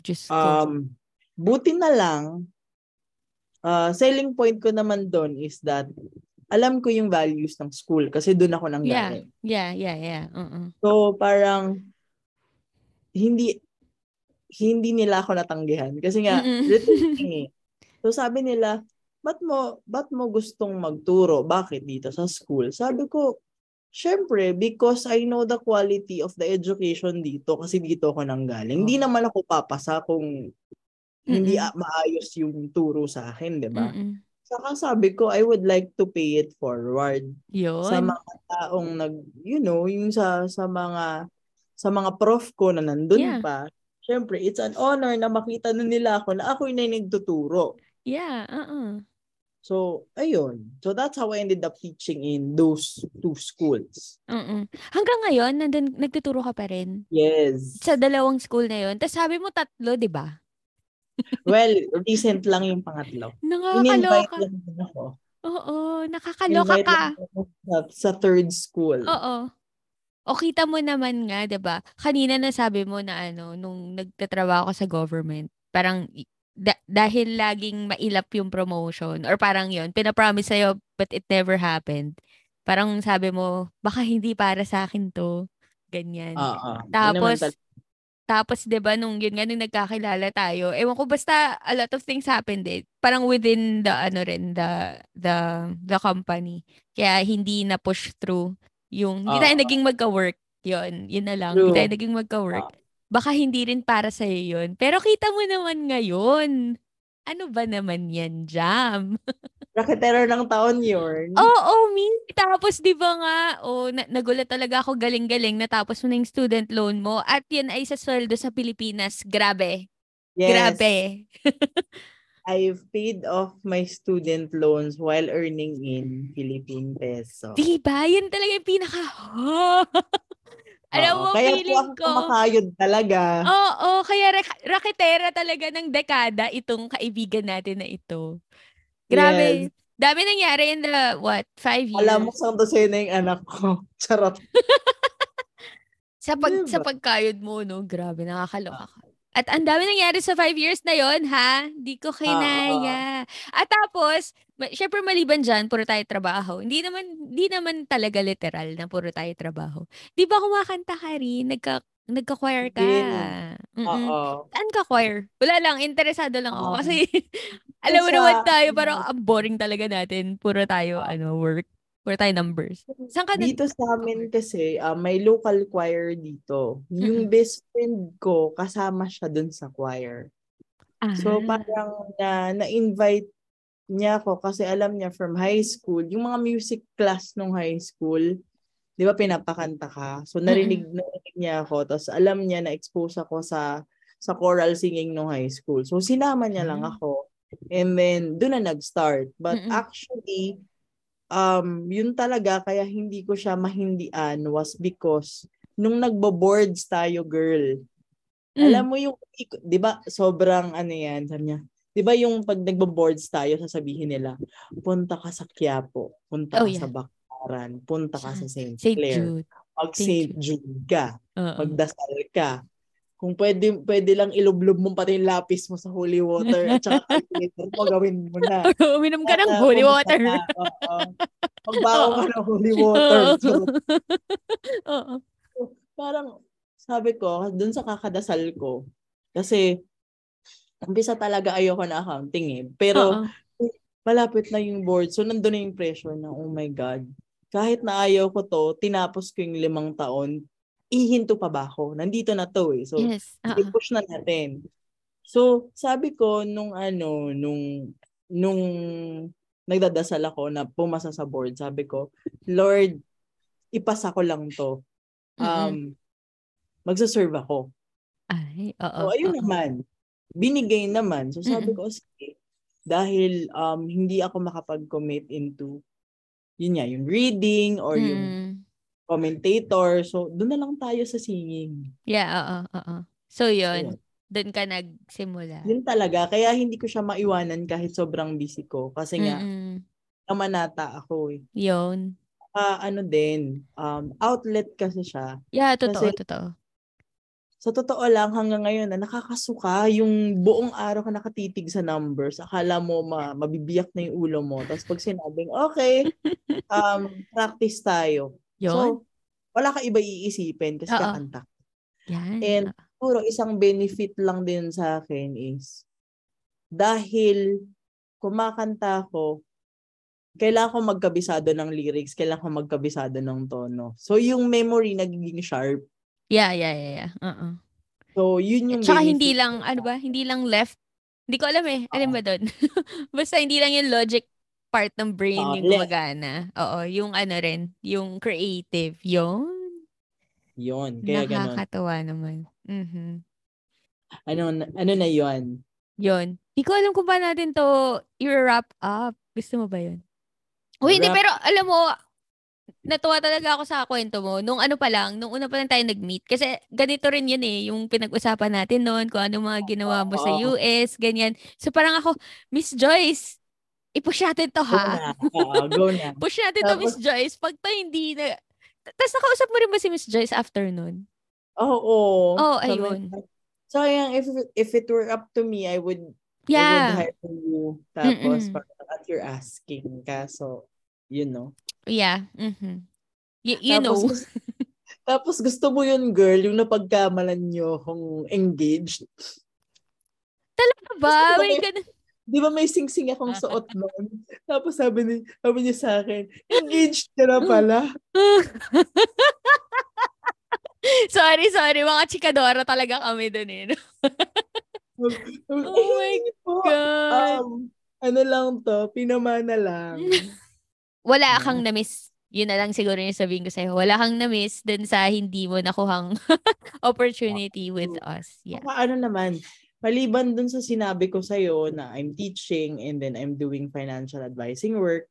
Speaker 1: Ko.
Speaker 2: Um, buti na lang, uh, selling point ko naman doon is that alam ko yung values ng school kasi doon ako nang
Speaker 1: yeah.
Speaker 2: galing.
Speaker 1: Yeah, yeah, yeah. Uh-uh.
Speaker 2: So, parang hindi hindi nila ako natanggihan kasi nga returning eh. So sabi nila, "Ba't mo ba't mo gustong magturo? Bakit dito sa school?" Sabi ko, syempre, because I know the quality of the education dito, kasi dito ako nanggaling, hindi
Speaker 1: Oh.
Speaker 2: naman ako papasa kung hindi
Speaker 1: Mm-mm.
Speaker 2: a- maayos yung turo sa akin, di ba? Saka sabi ko, I would like to pay it forward sa
Speaker 1: Yun.
Speaker 2: mga taong nag, you know, yung sa sa mga sa mga prof ko na nandun
Speaker 1: Yeah.
Speaker 2: pa. Syempre, it's an honor na makita na nila ako na ako yung nagtuturo.
Speaker 1: Yeah, uh-uh.
Speaker 2: So, ayun. So, that's how I ended up teaching in those two schools.
Speaker 1: Mm-mm. Hanggang ngayon, nandun, nagtuturo ka pa rin
Speaker 2: Yes.
Speaker 1: sa dalawang school na yun. Tapos sabi mo tatlo, di ba?
Speaker 2: Well, recent lang yung pangatlo. In-invite
Speaker 1: Nakakaloka.
Speaker 2: din ako.
Speaker 1: Oo, nakakaloka ka.
Speaker 2: ako sa, sa third school.
Speaker 1: Oo. O kita mo naman nga, 'di ba? Kanina na sabi mo na ano, nung nagtatrabaho ka sa government, parang da- dahil laging mailap yung promotion or parang 'yon, pinapromise sa'yo but it never happened. Parang sabi mo, baka hindi para sa akin 'to. Ganyan.
Speaker 2: Naman
Speaker 1: Tapos tapos 'di ba nung yun nga nung nagkakilala tayo, ewan ko basta a lot of things happened eh. Parang within the ano rin the the the company. Kaya hindi na push through yung hindi tayo
Speaker 2: Oo.
Speaker 1: naging magka-work. Yun, yun na lang. Hindi tayo
Speaker 2: True.
Speaker 1: naging magka-work. Baka hindi rin para sa yun. Pero kita mo naman ngayon. Ano ba naman yan, Jam?
Speaker 2: Raketero ng taon yun.
Speaker 1: Oo, me. Tapos 'di ba nga, oh, na- nagulat talaga ako galing-galing natapos mo na yung student loan mo at yan ay sa sweldo sa Pilipinas. Grabe.
Speaker 2: Yes.
Speaker 1: Grabe.
Speaker 2: I've paid off my student loans while earning in Philippine peso.
Speaker 1: Di ba? Yan talaga yung pinaka Alam mo,
Speaker 2: Kaya
Speaker 1: feeling ko. Oh,
Speaker 2: kumakayod talaga.
Speaker 1: Oo, kaya rak- raketera talaga ng dekada itong kaibigan natin na ito. Grabe.
Speaker 2: Yes.
Speaker 1: Dami nangyari in the, what, five years?
Speaker 2: Alam mo sa dosena yung anak ko. Charot.
Speaker 1: Sa, pag,
Speaker 2: Diba?
Speaker 1: sa pagkayod mo, no? Grabe, nakakaloka ka. At ang dami nangyari sa five years na yon ha? Di ko kinaya. At tapos, syempre maliban dyan, puro tayo trabaho. Hindi naman, di naman talaga literal na puro tayo trabaho. Di ba kumakanta ka rin? Nagka, nagka-choir ka.
Speaker 2: Oo.
Speaker 1: Saan ka choir? Wala lang, interesado lang ako.
Speaker 2: Um,
Speaker 1: Kasi, alam mo naman tayo, parang ang boring talaga natin. Puro tayo, ano, work. Puro tayo numbers. Saan ka nag-
Speaker 2: Dito sa amin kasi, ah, may local choir dito. Yung best friend ko, kasama siya dun sa choir. So
Speaker 1: Ah.
Speaker 2: parang na, na-invite niya ako kasi alam niya from high school, yung mga music class nung high school, di ba pinapakanta ka? So narinig, narinig niya ako, tapos alam niya na expose ako sa sa choral singing nung high school. So sinama niya lang ako. And then doon na nag-start. But actually, um, yun talaga kaya hindi ko siya mahindian was because nung nagbo-boards tayo, girl,
Speaker 1: Mm.
Speaker 2: alam mo yung, di ba, sobrang ano yan, sabi niya, di ba yung pag nagbo-boards tayo, sasabihin nila, punta ka sa Quiapo, punta
Speaker 1: Oh,
Speaker 2: ka sa
Speaker 1: yeah.
Speaker 2: Baclaran, punta ka sa St. Clair,
Speaker 1: Jude.
Speaker 2: mag
Speaker 1: St.
Speaker 2: Jude ka,
Speaker 1: Oo.
Speaker 2: magdasal ka. Kung pwede, pwede lang ilublob mo pati yung lapis mo sa holy water at saka calculator mo, gawin mo na.
Speaker 1: Uminom ka ng
Speaker 2: Para
Speaker 1: holy water.
Speaker 2: Oo. Magbago ka ng holy water.
Speaker 1: Oo.
Speaker 2: So, parang sabi ko, dun sa kakadasal ko, kasi umpisa talaga ayoko na accounting eh. Pero
Speaker 1: Oo.
Speaker 2: malapit na yung board. So nandun na yung pressure na, oh my God, kahit na ayaw ko to, tinapos ko yung limang taon, ihinto pa ba ako? Nandito na to eh. So,
Speaker 1: yes. Oo.
Speaker 2: i-push na natin. So, sabi ko, nung ano, nung, nung nagdadasal ako na pumasa sa board, sabi ko, Lord, ipasa ko lang to. Um, magsaserve ako.
Speaker 1: Ay, oo.
Speaker 2: So, ayun
Speaker 1: oo.
Speaker 2: naman. Binigay naman. So, sabi
Speaker 1: Mm-mm.
Speaker 2: ko, sige, dahil um, hindi ako makapag-commit into, yun nga, yung reading or yung
Speaker 1: Mm.
Speaker 2: Commentator. So, doon na lang tayo sa singing.
Speaker 1: Yeah, oo, oo. So, yun. Doon ka nagsimula.
Speaker 2: Yun talaga. Kaya hindi ko siya maiwanan kahit sobrang busy ko. Kasi nga,
Speaker 1: Mm-mm.
Speaker 2: namanata ako eh.
Speaker 1: Yun.
Speaker 2: Ah, ano din, um, outlet kasi siya.
Speaker 1: Yeah, totoo,
Speaker 2: Kasi-
Speaker 1: totoo.
Speaker 2: Sa totoo lang, hanggang ngayon, na nakakasuka yung buong araw ka nakatitig sa numbers. Akala mo ma mabibiyak na yung ulo mo. Tapos pag sinabing, okay, um, practice tayo.
Speaker 1: Yun.
Speaker 2: So, wala ka iba iisipin kasi
Speaker 1: Oo.
Speaker 2: kakanta.
Speaker 1: Yan.
Speaker 2: And siguro isang benefit lang din sa akin is dahil kumakanta ako, kailangan ko magkabisado ng lyrics, kailangan ko magkabisado ng tono. So, yung memory nagiging sharp.
Speaker 1: Yeah, yeah, yeah, yeah. Uh-uh.
Speaker 2: So, yun yung
Speaker 1: Tsaka hindi lang, ano ba, hindi lang left. Hindi ko alam eh. Alam ba doon? Basta hindi lang yung logic part ng brain
Speaker 2: Oo,
Speaker 1: yung gumagana. Oo, yung ano rin, yung creative. Yun.
Speaker 2: Yun. Kaya ganun.
Speaker 1: Nakakatawa naman. Mhm.
Speaker 2: Ano, ano na yun?
Speaker 1: Yun. Di ko alam kung paano natin to i-wrap up. Gusto mo ba yun? Uy, hindi, pero alam mo, natuwa talaga ako sa kwento mo. Nung ano pa lang, nung una pa lang tayo nag-meet. Kasi ganito rin yun eh, yung pinag-usapan natin noon, kung ano mga ginawa mo sa. US, ganyan. So parang ako, Miss Joyce, i-push natin to
Speaker 2: Go
Speaker 1: ha.
Speaker 2: na. Oo, go na.
Speaker 1: Push natin to, Miss Joyce. Pag to hindi na... Tapos nakausap mo rin ba si Miss Joyce after nun?
Speaker 2: Oo.
Speaker 1: Oh,
Speaker 2: Sabi-
Speaker 1: ayun.
Speaker 2: Sayang, if, if it were up to me, I would, I would
Speaker 1: Yeah.
Speaker 2: hire you. Tapos,
Speaker 1: Mm-mm.
Speaker 2: parang at you're asking. Kaso, you know.
Speaker 1: Yeah. mhm. Y- you
Speaker 2: tapos,
Speaker 1: know.
Speaker 2: tapos gusto mo yun, girl, yung napagkamalan nyo kung engaged.
Speaker 1: Talaga ba? May- ganun.
Speaker 2: Di ba may sing-sing akong suot noon? Tapos sabi, ni, sabi niya sa akin, engaged ka na pala.
Speaker 1: sorry, sorry. Mga chikadora talaga kami dun eh. Oh my God.
Speaker 2: Um, ano lang to, pinamana lang.
Speaker 1: Wala kang na-miss. Yun na lang siguro yung sabihin ko sa'yo. Wala kang na-miss dun sa hindi mo nakuhang opportunity with us. Yeah.
Speaker 2: Saka ano naman, maliban dun sa sinabi ko sa'yo na I'm teaching and then I'm doing financial advising work,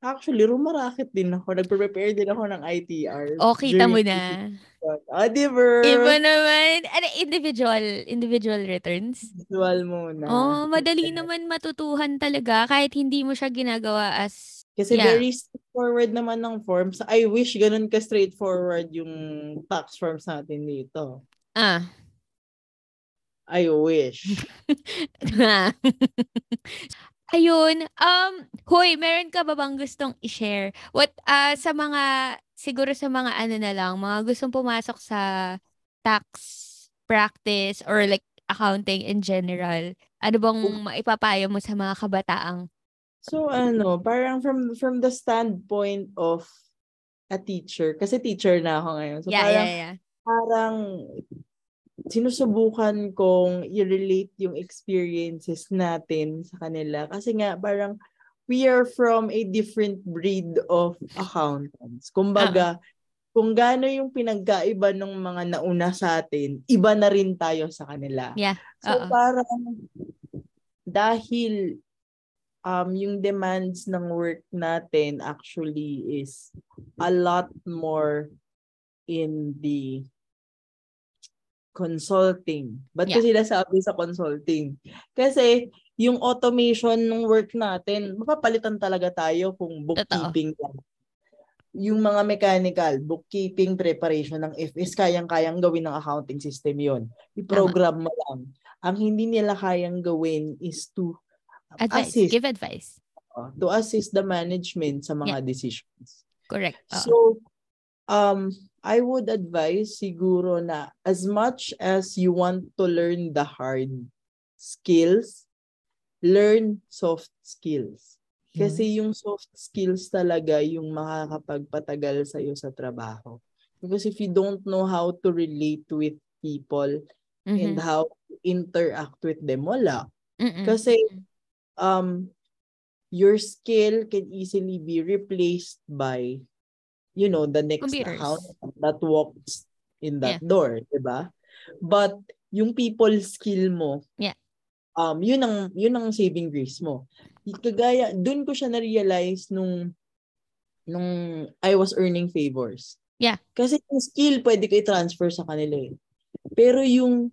Speaker 2: actually, rumarakit din ako. Nagpre-prepare din ako ng ITR.
Speaker 1: O, kita mo na.
Speaker 2: Ah, di ba?
Speaker 1: Iba naman. Ano, individual, individual returns.
Speaker 2: Visual muna.
Speaker 1: Oh, madali naman matutuhan talaga kahit hindi mo siya ginagawa as
Speaker 2: Kasi
Speaker 1: Yeah.
Speaker 2: very straightforward naman ng forms. I wish ganun ka straightforward yung tax forms natin dito.
Speaker 1: ah.
Speaker 2: I wish.
Speaker 1: Ayun, um, hoy, meron ka ba bang gustong i-share? What, ah, sa mga, siguro sa mga ano na lang, mga gustong pumasok sa tax practice or like accounting in general, ano bang maipapayo mo sa mga kabataang?
Speaker 2: So ano, parang from from the standpoint of a teacher, kasi teacher na ako ngayon. So
Speaker 1: yeah,
Speaker 2: parang
Speaker 1: yeah, yeah.
Speaker 2: parang sinusubukan kong i-relate yung experiences natin sa kanila. Kasi nga, parang we are from a different breed of accountants. Kumbaga, kung gaano yung pinagkaiba ng mga nauna sa atin, iba na rin tayo sa kanila.
Speaker 1: Yeah,
Speaker 2: So
Speaker 1: oo.
Speaker 2: parang dahil um yung demands ng work natin actually is a lot more in the consulting. Ba't ko sila sabi sa consulting? Kasi yung automation ng work natin, mapapalitan talaga tayo kung bookkeeping lang. Yung mga mechanical, bookkeeping, preparation ng FS, kayang-kayang gawin ng accounting system yon I-program mo lang. Ang hindi nila kayang gawin is to
Speaker 1: Advice,
Speaker 2: assist,
Speaker 1: give advice.
Speaker 2: uh, to assist the management sa mga decisions.
Speaker 1: Correct. Oo.
Speaker 2: So, um, I would advise siguro na as much as you want to learn the hard skills, learn soft skills. Kasi yung soft skills talaga yung makakapagpatagal sa iyo sa trabaho. Because if you don't know how to relate with people and
Speaker 1: Mhm.
Speaker 2: how to interact with them, wala.
Speaker 1: Mm-mm.
Speaker 2: Kasi um your skill can easily be replaced by you know the next
Speaker 1: Computers.
Speaker 2: account that walks in that door, 'di ba? But yung people skill mo,
Speaker 1: Yeah.
Speaker 2: um yun ang yun ang saving grace mo. Kagaya doon ko siya na-realize nung nung I was earning favors.
Speaker 1: Yeah.
Speaker 2: Kasi yung skill pwede ko i-transfer sa kanila eh. Pero yung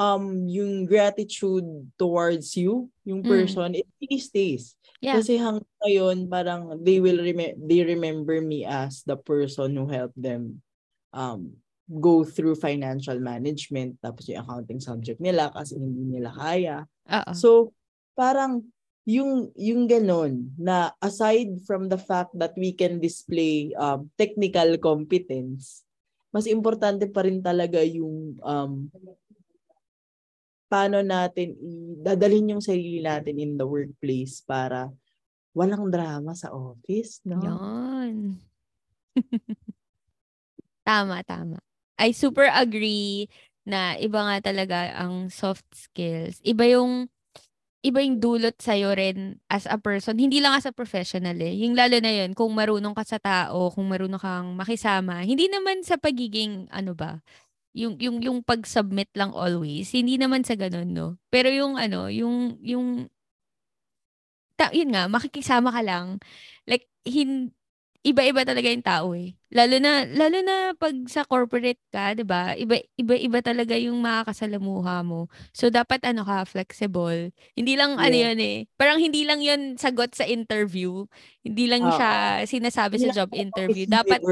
Speaker 2: um yung gratitude towards you, yung
Speaker 1: Mm.
Speaker 2: person, it really stays.
Speaker 1: Yeah.
Speaker 2: Kasi hanggang ngayon parang they will rem- they remember me as the person who helped them um go through financial management tapos yung accounting subject nila kasi hindi nila kaya.
Speaker 1: Oo.
Speaker 2: So parang yung yung ganon na aside from the fact that we can display um technical competence, mas importante pa rin talaga yung um paano natin dadalhin yung sarili natin in the workplace para walang drama sa office, no?
Speaker 1: Yun. tama, tama. I super agree na iba nga talaga ang soft skills. Iba yung iba yung dulot sa rin as a person. Hindi lang as a professional eh. Yung lalo na yun, kung marunong ka sa tao, kung marunong kang makisama, hindi naman sa pagiging, ano ba, yung, yung, yung pag-submit lang always. Hindi naman sa ganun, no? Pero yung, ano, yung, yung, ta, yun nga, makikisama ka lang. Like, hin, iba-iba talaga yung tao eh. Lalo na lalo na pag sa corporate ka, 'di ba? Iba iba-iba talaga yung makakasalamuha mo. So dapat ano ka, flexible. Hindi lang ano
Speaker 2: Yeah.
Speaker 1: 'yun eh. Parang hindi lang 'yun sagot sa interview. Hindi lang
Speaker 2: Oo.
Speaker 1: siya sinasabi sa job interview. Dapat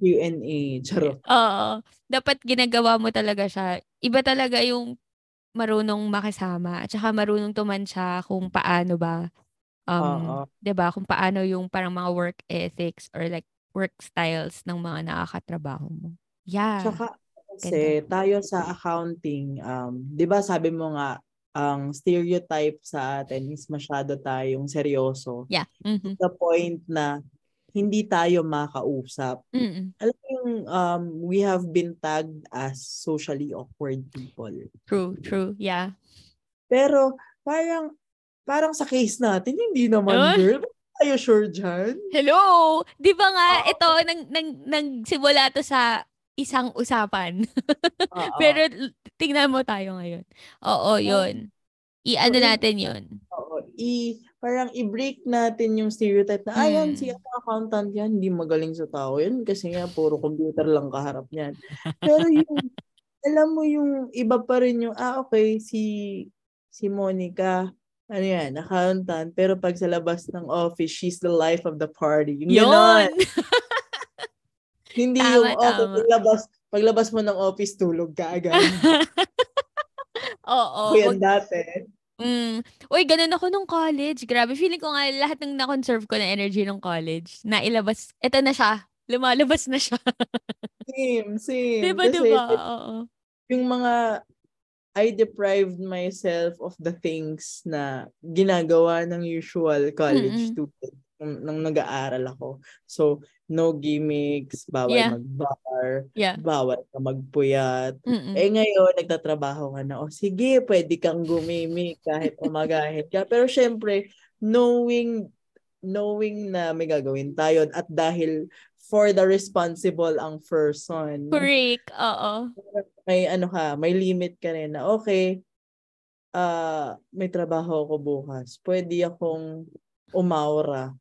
Speaker 2: Q&A. Charot.
Speaker 1: oo, dapat ginagawa mo talaga siya. Iba talaga yung marunong makisama at saka marunong tumansya kung paano ba Um, 'di ba, kung paano yung parang mga work ethics or like work styles ng mga nakakatrabaho mo. Yeah.
Speaker 2: Tsaka kasi tayo sa accounting, um, 'di ba sabi mo nga ang stereotype sa atin is masyado tayong seryoso.
Speaker 1: Yeah. Mhm.
Speaker 2: The point na hindi tayo makausap.
Speaker 1: Mm.
Speaker 2: Alam mo yung um, we have been tagged as socially awkward people.
Speaker 1: True, true. Yeah.
Speaker 2: Pero parang parang sa case natin, hindi naman,
Speaker 1: Ah?
Speaker 2: girl. Tayo sure dyan?
Speaker 1: Hello. 'Di ba nga
Speaker 2: Oo.
Speaker 1: ito nang nang nagsimula to sa isang usapan.
Speaker 2: Oo.
Speaker 1: Pero l- tingnan mo tayo ngayon. Oo, 'yun. I-ano
Speaker 2: So,
Speaker 1: natin 'yun.
Speaker 2: Oo. I, parang i-break natin yung stereotype na, ah, yan,
Speaker 1: Mm.
Speaker 2: si accountant yan, hindi magaling sa tao yan kasi nga puro computer lang kaharap niyan. Pero yung, alam mo yung iba pa rin yung, ah, okay, si, si Monica, ano yan, accountant, pero pag sa labas ng office, she's the life of the party. Yung ganon.
Speaker 1: 'Yun.
Speaker 2: Hindi
Speaker 1: Tama,
Speaker 2: yung, okay,
Speaker 1: tama.
Speaker 2: paglabas, paglabas mo ng office, tulog ka agad.
Speaker 1: Oo.
Speaker 2: Ako yan
Speaker 1: wag-
Speaker 2: dati.
Speaker 1: Mm. Uy, ganun ako nung college. Grabe, feeling ko nga lahat ng na-conserve ko na energy nung college, nailabas, eto na siya. Lumalabas na siya.
Speaker 2: Same, same.
Speaker 1: diba,
Speaker 2: Kasi
Speaker 1: diba? Oo.
Speaker 2: yung mga I deprived myself of the things na ginagawa ng usual college
Speaker 1: Mm-mm.
Speaker 2: student nung, nung nag-aaral ako. So, no gimmicks, bawal
Speaker 1: Yeah.
Speaker 2: mag-bar,
Speaker 1: Yeah.
Speaker 2: bawal ka magpuyat.
Speaker 1: Mm-mm.
Speaker 2: Eh ngayon, nagtatrabaho ka na, o sige, pwede kang gumimik kahit umagahin ka. Pero syempre, knowing knowing na may gagawin tayo at dahil for the responsible ang person,
Speaker 1: Correct. Oo.
Speaker 2: may ano ka, may limit ka rin na okay, ah may trabaho ako bukas. Pwede akong umaura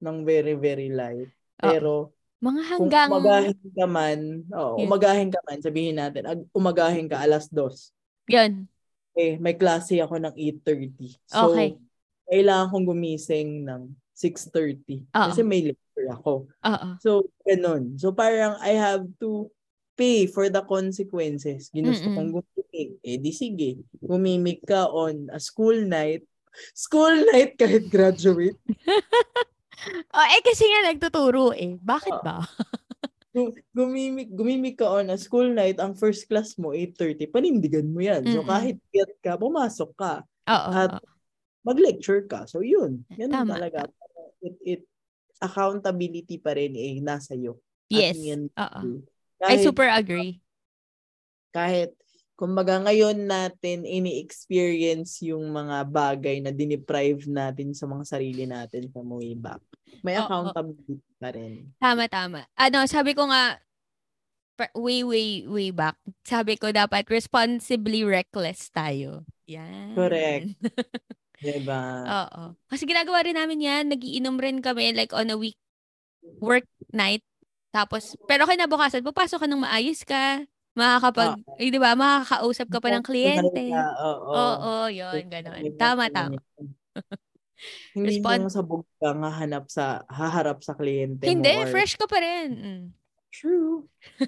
Speaker 2: ng very, very light. Pero
Speaker 1: Mga
Speaker 2: kung
Speaker 1: hanggang...
Speaker 2: umagahin ka man, oo,
Speaker 1: Yun.
Speaker 2: umagahin ka man, sabihin natin, ag- umagahin ka alas dos.
Speaker 1: Yun.
Speaker 2: Eh, may klase ako ng 8.30. So,
Speaker 1: Okay.
Speaker 2: kailangan kong gumising ng 6.30.
Speaker 1: Oo.
Speaker 2: Kasi may lecture ako.
Speaker 1: Oo.
Speaker 2: So, ganun. So, parang I have to pay for the consequences. Ginusto
Speaker 1: Mm-mm.
Speaker 2: kong gumimik. Eh, di sige. Gumimik ka on a school night. School night kahit graduate.
Speaker 1: Oh, eh kasi nga nagtuturo eh. Bakit
Speaker 2: Oo.
Speaker 1: ba?
Speaker 2: Gu- Gumimik, gumimik ka on a school night. Ang first class mo, 8.30. Panindigan mo yan. So, kahit piyat ka, pumasok ka.
Speaker 1: Oo.
Speaker 2: At mag-lecture ka. So, yun. Yan
Speaker 1: Tama,
Speaker 2: talaga. It, it, accountability pa rin eh, nasa iyo.
Speaker 1: Yes.
Speaker 2: yan,
Speaker 1: Oo. I super agree.
Speaker 2: kahit kumbaga ngayon natin ini-experience yung mga bagay na diniprive natin sa mga sarili natin sa way back. May
Speaker 1: Oo.
Speaker 2: accountability pa rin.
Speaker 1: Tama, tama. Ano, sabi ko nga, way, way, way back, sabi ko dapat responsibly reckless tayo. Yan.
Speaker 2: Correct. Diba?
Speaker 1: Oo. Kasi ginagawa rin namin yan. Nagiinom rin kami like on a week work night. Tapos, pero kinabukasan, papasok ka ng maayos ka. Makakapag, eh, di ba, makakausap ka pa ng kliyente.
Speaker 2: Oo.
Speaker 1: Oo, yun, ganun. Tama, tama.
Speaker 2: Hindi yung sabog ka nga hanap sa, haharap sa kliyente
Speaker 1: Hindi,
Speaker 2: mo. or-
Speaker 1: fresh ka pa rin. Mm.
Speaker 2: True.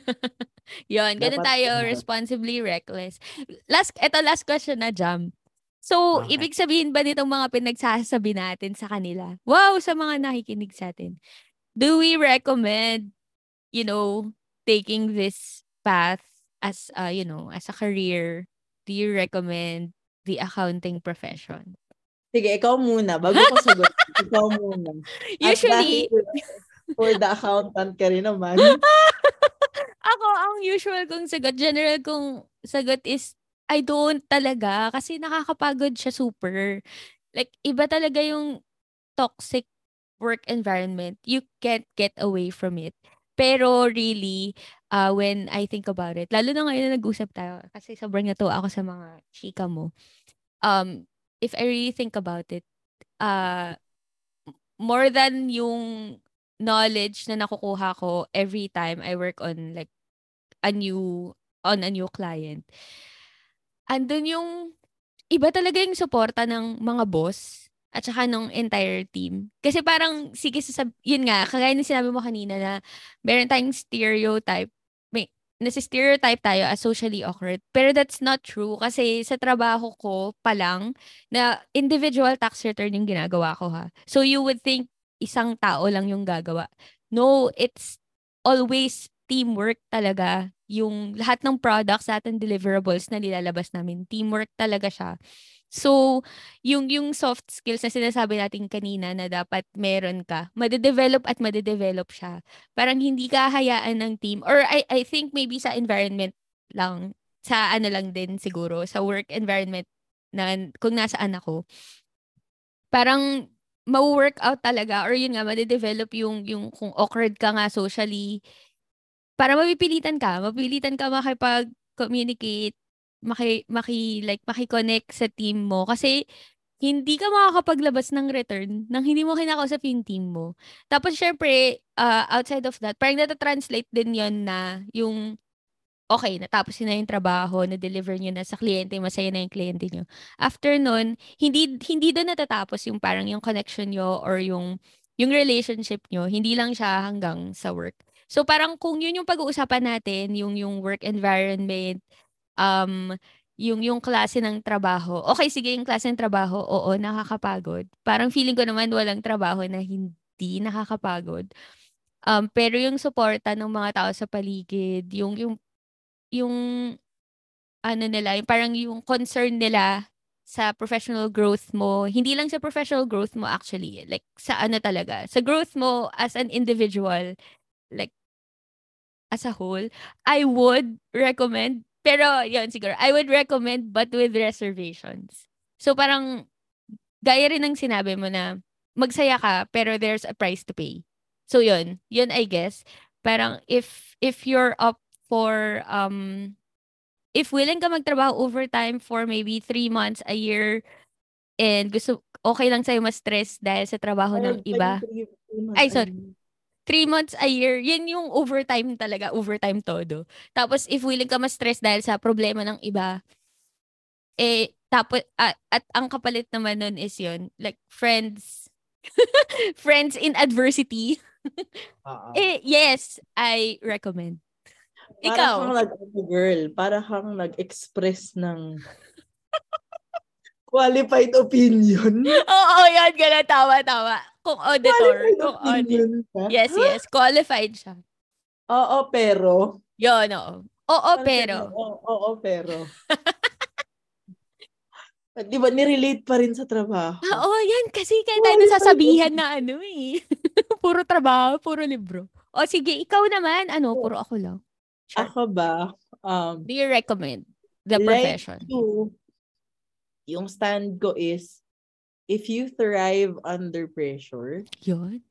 Speaker 1: Yun, ganun
Speaker 2: Dapat
Speaker 1: tayo, responsibly reckless. Last, eto last question na, Jam. So,
Speaker 2: Okay.
Speaker 1: ibig sabihin ba nitong mga pinagsasabi natin sa kanila? Wow, sa mga nakikinig sa atin. Do we recommend, you know, taking this path as, uh, you know, as a career? Do you recommend the accounting profession?
Speaker 2: Sige, ikaw muna. Bago ko sagot, ikaw muna.
Speaker 1: Usually,
Speaker 2: for the accountant ka rin naman.
Speaker 1: ako, ang usual kong sagot, general kong sagot is, I don't talaga. Kasi nakakapagod siya super. Like, iba talaga yung toxic work environment. You can't get away from it. Pero really, uh, when I think about it, lalo na ngayon na nag-usap tayo, kasi sobrang natuwa ako sa mga chika mo. Um, if I really think about it, uh, more than yung knowledge na nakukuha ko every time I work on like a new on a new client. Andun yung iba talaga yung suporta ng mga boss at saka ng entire team. Kasi parang, sige, sasab- yun nga, kagaya ng sinabi mo kanina na meron tayong stereotype nasi-stereotype tayo as socially awkward. Pero that's not true kasi sa trabaho ko pa lang na individual tax return yung ginagawa ko ha. So you would think isang tao lang yung gagawa. No, it's always teamwork talaga. Yung lahat ng products, lahat ng deliverables na nilalabas namin, teamwork talaga siya. So, yung yung soft skills na sinasabi natin kanina na dapat meron ka, made-develop at made-develop siya. Parang hindi ka hayaan ng team or I I think maybe sa environment lang sa ano lang din siguro sa work environment na kung nasaan ako. Parang ma-work out talaga or yun nga made-develop yung yung kung awkward ka nga socially para mapipilitan ka, mapilitan ka makipag-communicate maki, maki, like, maki-connect sa team mo. Kasi, hindi ka makakapaglabas ng return nang hindi mo kinakausap yung team mo. Tapos, syempre, uh, outside of that, parang nata-translate din yon na yung okay, natapos na yung trabaho, na-deliver nyo na sa kliyente, masaya na yung kliyente nyo. After nun, hindi, hindi doon natatapos yung parang yung connection nyo or yung, yung relationship nyo. Hindi lang siya hanggang sa work. So parang kung yun yung pag-uusapan natin, yung, yung work environment, um, yung yung klase ng trabaho. Okay, sige, yung klase ng trabaho, oo, nakakapagod. Parang feeling ko naman walang trabaho na hindi nakakapagod. Um, pero yung suporta ng mga tao sa paligid, yung yung yung ano nila, yung parang yung concern nila sa professional growth mo, hindi lang sa professional growth mo actually, like sa ano talaga, sa growth mo as an individual, like as a whole, I would recommend pero, yun, siguro. I would recommend but with reservations. So, parang, gaya rin ng sinabi mo na, magsaya ka, pero there's a price to pay. So, yun. Yun, I guess. Parang, if, if you're up for, um, if willing ka magtrabaho overtime for maybe three months, a year, and gusto, okay lang sa'yo ma-stress dahil sa trabaho ng iba. Ay, sorry three months a year, yan yung overtime talaga, overtime todo. Tapos, if willing ka ma-stress dahil sa problema ng iba, eh, tapos, uh, at ang kapalit naman nun is yun, like, friends, friends in adversity. uh-huh. eh, yes, I recommend. Ikaw. Para
Speaker 2: kang nag girl, para kang nag-express ng qualified opinion.
Speaker 1: Oo, yan, gano'n, tama, tama. Kung auditor. Kung audit. Yes, yes. Qualified siya.
Speaker 2: Oo, pero.
Speaker 1: Yun, oo. Oo, pero.
Speaker 2: Oo, oo, pero. Di ba, nirelate pa rin sa trabaho.
Speaker 1: Ah, oo, yan. Kasi kaya tayo nasasabihan na ano eh. puro trabaho, puro libro. O sige, ikaw naman. Ano, puro ako lang.
Speaker 2: Sure. Ako ba? Um,
Speaker 1: Do you recommend the profession?
Speaker 2: Like to, yung stand ko is if you thrive under pressure,
Speaker 1: Yun.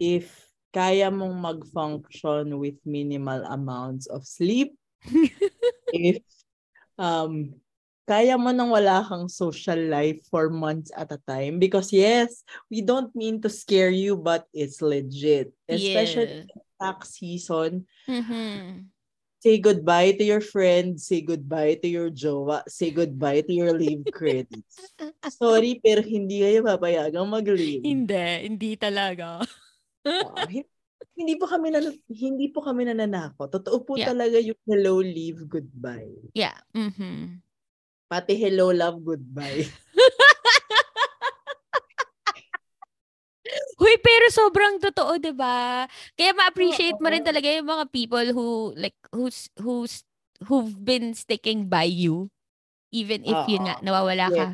Speaker 2: if kaya mong mag-function with minimal amounts of sleep, if um, kaya mo nang wala kang social life for months at a time. Because yes, we don't mean to scare you, but it's legit. Especially yeah. tax season.
Speaker 1: Mm-hmm
Speaker 2: say goodbye to your friends, say goodbye to your jowa, say goodbye to your leave credits. Sorry, pero hindi kayo papayagang mag-leave.
Speaker 1: Hindi, hindi talaga.
Speaker 2: uh, hindi po kami na hindi po kami nananako. Totoo po yeah. talaga yung hello, leave, goodbye.
Speaker 1: Yeah. Mhm.
Speaker 2: Pati hello, love, goodbye.
Speaker 1: Huy, pero sobrang totoo, 'di ba? Kaya ma-appreciate mo rin talaga yung mga people who like who's who's who've been sticking by you even if Uh-oh. yun nga nawawala ka.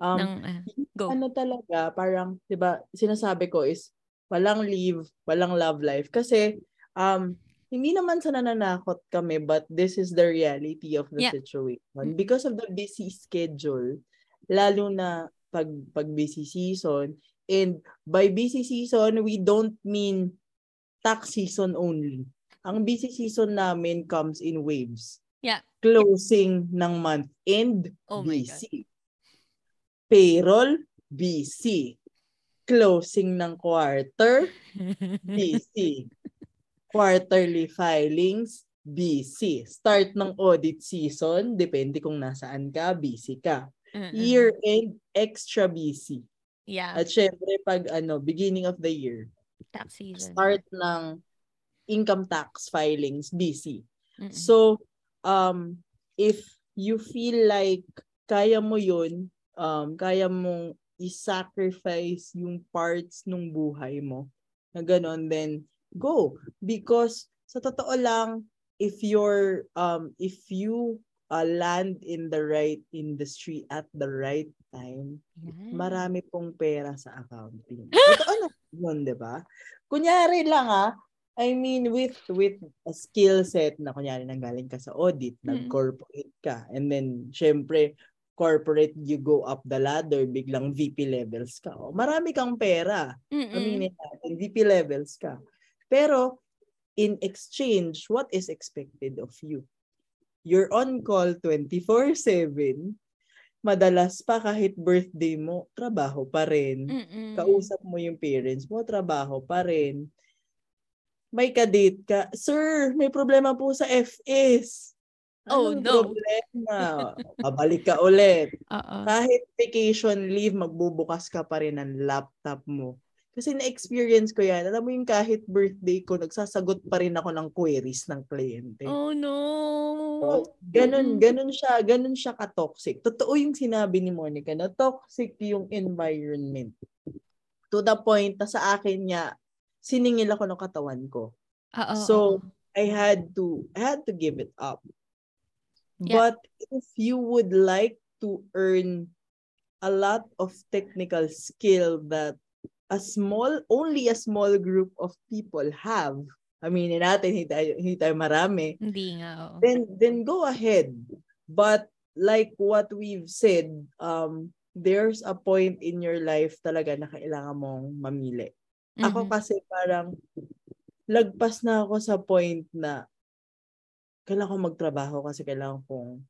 Speaker 2: Um,
Speaker 1: ng, uh, go.
Speaker 2: Ano talaga, parang, di ba, sinasabi ko is, walang leave, walang love life. Kasi, um, hindi naman sa nananakot kami, but this is the reality of the
Speaker 1: yeah.
Speaker 2: situation. Because of the busy schedule, lalo na pag, pag busy season, and by busy season, we don't mean tax season only. Ang busy season namin comes in waves.
Speaker 1: Yeah.
Speaker 2: Closing ng month end,
Speaker 1: oh
Speaker 2: busy payroll, busy. Closing ng quarter, busy. Quarterly filings, busy. Start ng audit season, depende kung nasaan ka, busy ka.
Speaker 1: Mm-mm.
Speaker 2: Year end, extra busy.
Speaker 1: Yeah.
Speaker 2: At syempre, pag ano, beginning of the year,
Speaker 1: tax season.
Speaker 2: start ng income tax filings, busy.
Speaker 1: Mm-mm.
Speaker 2: So, um, if you feel like kaya mo yun, um, kaya mong i-sacrifice yung parts ng buhay mo na ganon, then go. Because sa totoo lang, if you're, um, if you uh, land in the right industry at the right time,
Speaker 1: Yan.
Speaker 2: marami pong pera sa accounting. Totoo na yun, di ba? Kunyari lang ah, I mean, with with a skill set na kunyari nanggaling ka sa audit,
Speaker 1: Mm.
Speaker 2: nag-corporate ka, and then, syempre, corporate, you go up the ladder, biglang VP levels ka. O, marami kang pera.
Speaker 1: Mm-mm.
Speaker 2: Aminin natin, VP levels ka. Pero, in exchange, what is expected of you? You're on call 24-7. Madalas pa kahit birthday mo, trabaho pa rin.
Speaker 1: Mm-mm.
Speaker 2: Kausap mo yung parents mo, trabaho pa rin. May kadate ka, Sir, may problema po sa FS.
Speaker 1: Oh,
Speaker 2: Anong
Speaker 1: no.
Speaker 2: problema? Babalik ka ulit.
Speaker 1: Oo.
Speaker 2: Kahit vacation leave, magbubukas ka pa rin ng laptop mo. Kasi na-experience ko yan. Alam mo yung kahit birthday ko, nagsasagot pa rin ako ng queries ng kliyente.
Speaker 1: Oh no.
Speaker 2: So, ganun,
Speaker 1: Mm-mm.
Speaker 2: ganun siya, ganun siya ka-toxic. Totoo yung sinabi ni Monica na toxic yung environment. To the point na sa akin niya, siningil ako ng katawan ko.
Speaker 1: Oo.
Speaker 2: So,
Speaker 1: oo.
Speaker 2: I had to, I had to give it up.
Speaker 1: Yeah.
Speaker 2: But if you would like to earn a lot of technical skill that a small, only a small group of people have, aminin natin, hindi tayo, hindi tayo marami,
Speaker 1: Hindi nga, oo.
Speaker 2: then then go ahead. But like what we've said, um, there's a point in your life talaga na kailangan mong mamili. Ako
Speaker 1: Mhm.
Speaker 2: kasi parang lagpas na ako sa point na kailangan ko magtrabaho kasi kailangan kong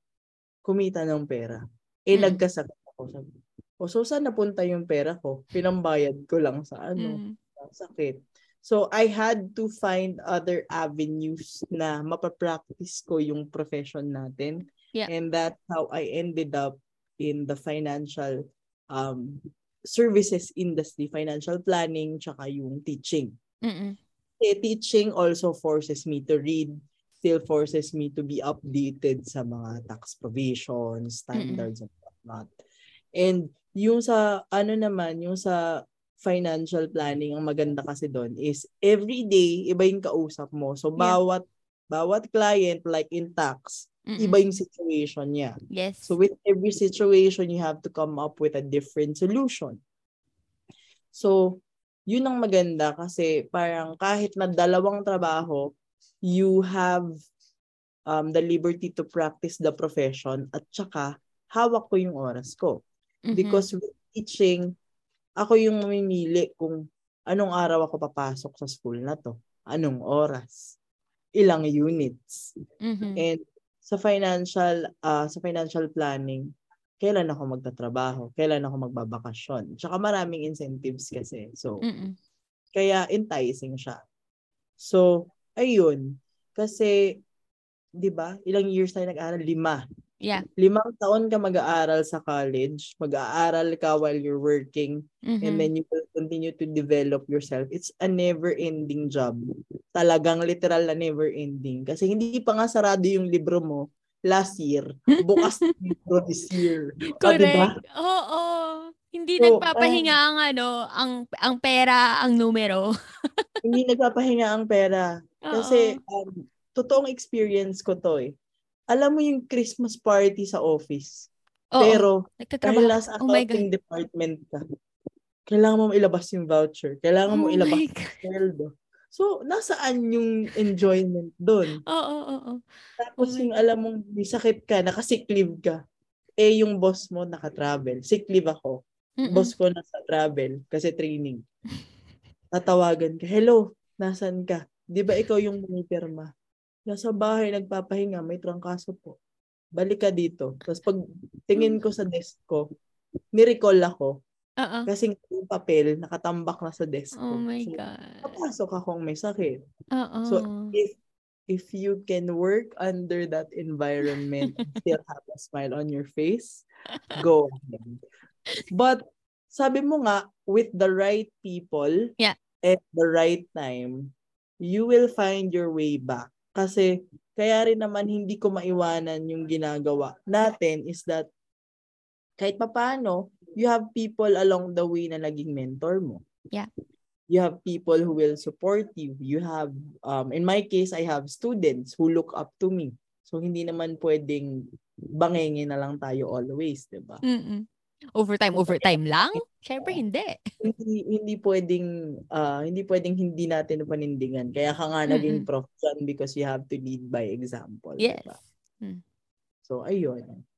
Speaker 2: kumita ng pera. Eh,
Speaker 1: Mm.
Speaker 2: nagkasakit ako. Sabi, o so saan napunta yung pera ko? Pinambayad ko lang sa ano,
Speaker 1: Mm.
Speaker 2: sa sakit. So, I had to find other avenues na mapapractice ko yung profession natin.
Speaker 1: Yeah.
Speaker 2: And that's how I ended up in the financial um, services industry, financial planning, tsaka yung teaching.
Speaker 1: Mm-mm.
Speaker 2: Eh, teaching also forces me to read, still forces me to be updated sa mga tax provisions, standards, and whatnot. And yung sa, ano naman, yung sa financial planning, ang maganda kasi doon is every day, iba yung kausap mo. So,
Speaker 1: Yeah.
Speaker 2: bawat bawat client, like in tax,
Speaker 1: Mm-mm.
Speaker 2: iba yung situation niya.
Speaker 1: Yes.
Speaker 2: So with every situation, you have to come up with a different solution. So, yun ang maganda kasi parang kahit na dalawang trabaho, you have um, the liberty to practice the profession at saka hawak ko yung oras ko.
Speaker 1: Mhm.
Speaker 2: Because with teaching, ako yung mamimili kung anong araw ako papasok sa school na to. Anong oras. Ilang units.
Speaker 1: Mhm.
Speaker 2: And sa financial uh, sa financial planning, kailan ako magtatrabaho, kailan ako magbabakasyon. Tsaka maraming incentives kasi. So,
Speaker 1: Mm-mm.
Speaker 2: kaya enticing siya. So, ayun. Kasi, di ba, ilang years tayo nag-aaral? Lima.
Speaker 1: Yeah.
Speaker 2: Limang taon ka mag-aaral sa college, mag-aaral ka while you're working,
Speaker 1: Mhm.
Speaker 2: and then you will continue to develop yourself. It's a never-ending job. Talagang literal na never-ending. Kasi hindi pa nga sarado yung libro mo last year. Bukas libro this year. O, diba?
Speaker 1: Correct. Oo. Hindi
Speaker 2: So,
Speaker 1: nagpapahinga ang ano, ang ang pera, ang numero.
Speaker 2: Hindi nagpapahinga ang pera. Kasi, um, totoong experience ko to eh. Alam mo yung Christmas party sa office.
Speaker 1: Oo.
Speaker 2: Pero, dahil nasa
Speaker 1: Oh
Speaker 2: accounting department ka, kailangan mo ilabas yung voucher. Kailangan mo
Speaker 1: Oh
Speaker 2: ilabas
Speaker 1: my
Speaker 2: yung sweldo. So, nasaan yung enjoyment doon?
Speaker 1: Oo, oo, oo.
Speaker 2: Tapos
Speaker 1: Oh
Speaker 2: yung alam mong may sakit ka, nakasick leave ka, eh yung boss mo naka-travel. Sick leave ako.
Speaker 1: Mm-mm.
Speaker 2: Boss ko nasa travel kasi training. Tatawagan ka, hello, nasan ka? Di ba ikaw yung pumipirma? Nasa bahay, nagpapahinga, may trangkaso po. Balik ka dito. Tapos pag tingin ko sa desk ko, nirecall ako
Speaker 1: Oo.
Speaker 2: kasi yung papel nakatambak na sa desk ko.
Speaker 1: Oh my
Speaker 2: So,
Speaker 1: God.
Speaker 2: Papasok akong may sakit.
Speaker 1: Oo.
Speaker 2: So, if if you can work under that environment and still have a smile on your face, go ahead. But sabi mo nga, with the right people
Speaker 1: Yeah.
Speaker 2: at the right time, you will find your way back. Kasi kaya rin naman hindi ko maiwanan yung ginagawa natin is that kahit papano, you have people along the way na naging mentor mo.
Speaker 1: Yeah.
Speaker 2: You have people who will support you. You have, um, in my case, I have students who look up to me. So, hindi naman pwedeng bangengin na lang tayo always, di ba?
Speaker 1: Overtime, overtime lang? Siyempre, hindi.
Speaker 2: Hindi, hindi pwedeng, ah, hindi pwedeng hindi natin panindingan. Kaya ka nga naging
Speaker 1: Mm-mm.
Speaker 2: prof dyan because you have to lead by example.
Speaker 1: Yes.
Speaker 2: Diba?
Speaker 1: Mm.
Speaker 2: So, ayun.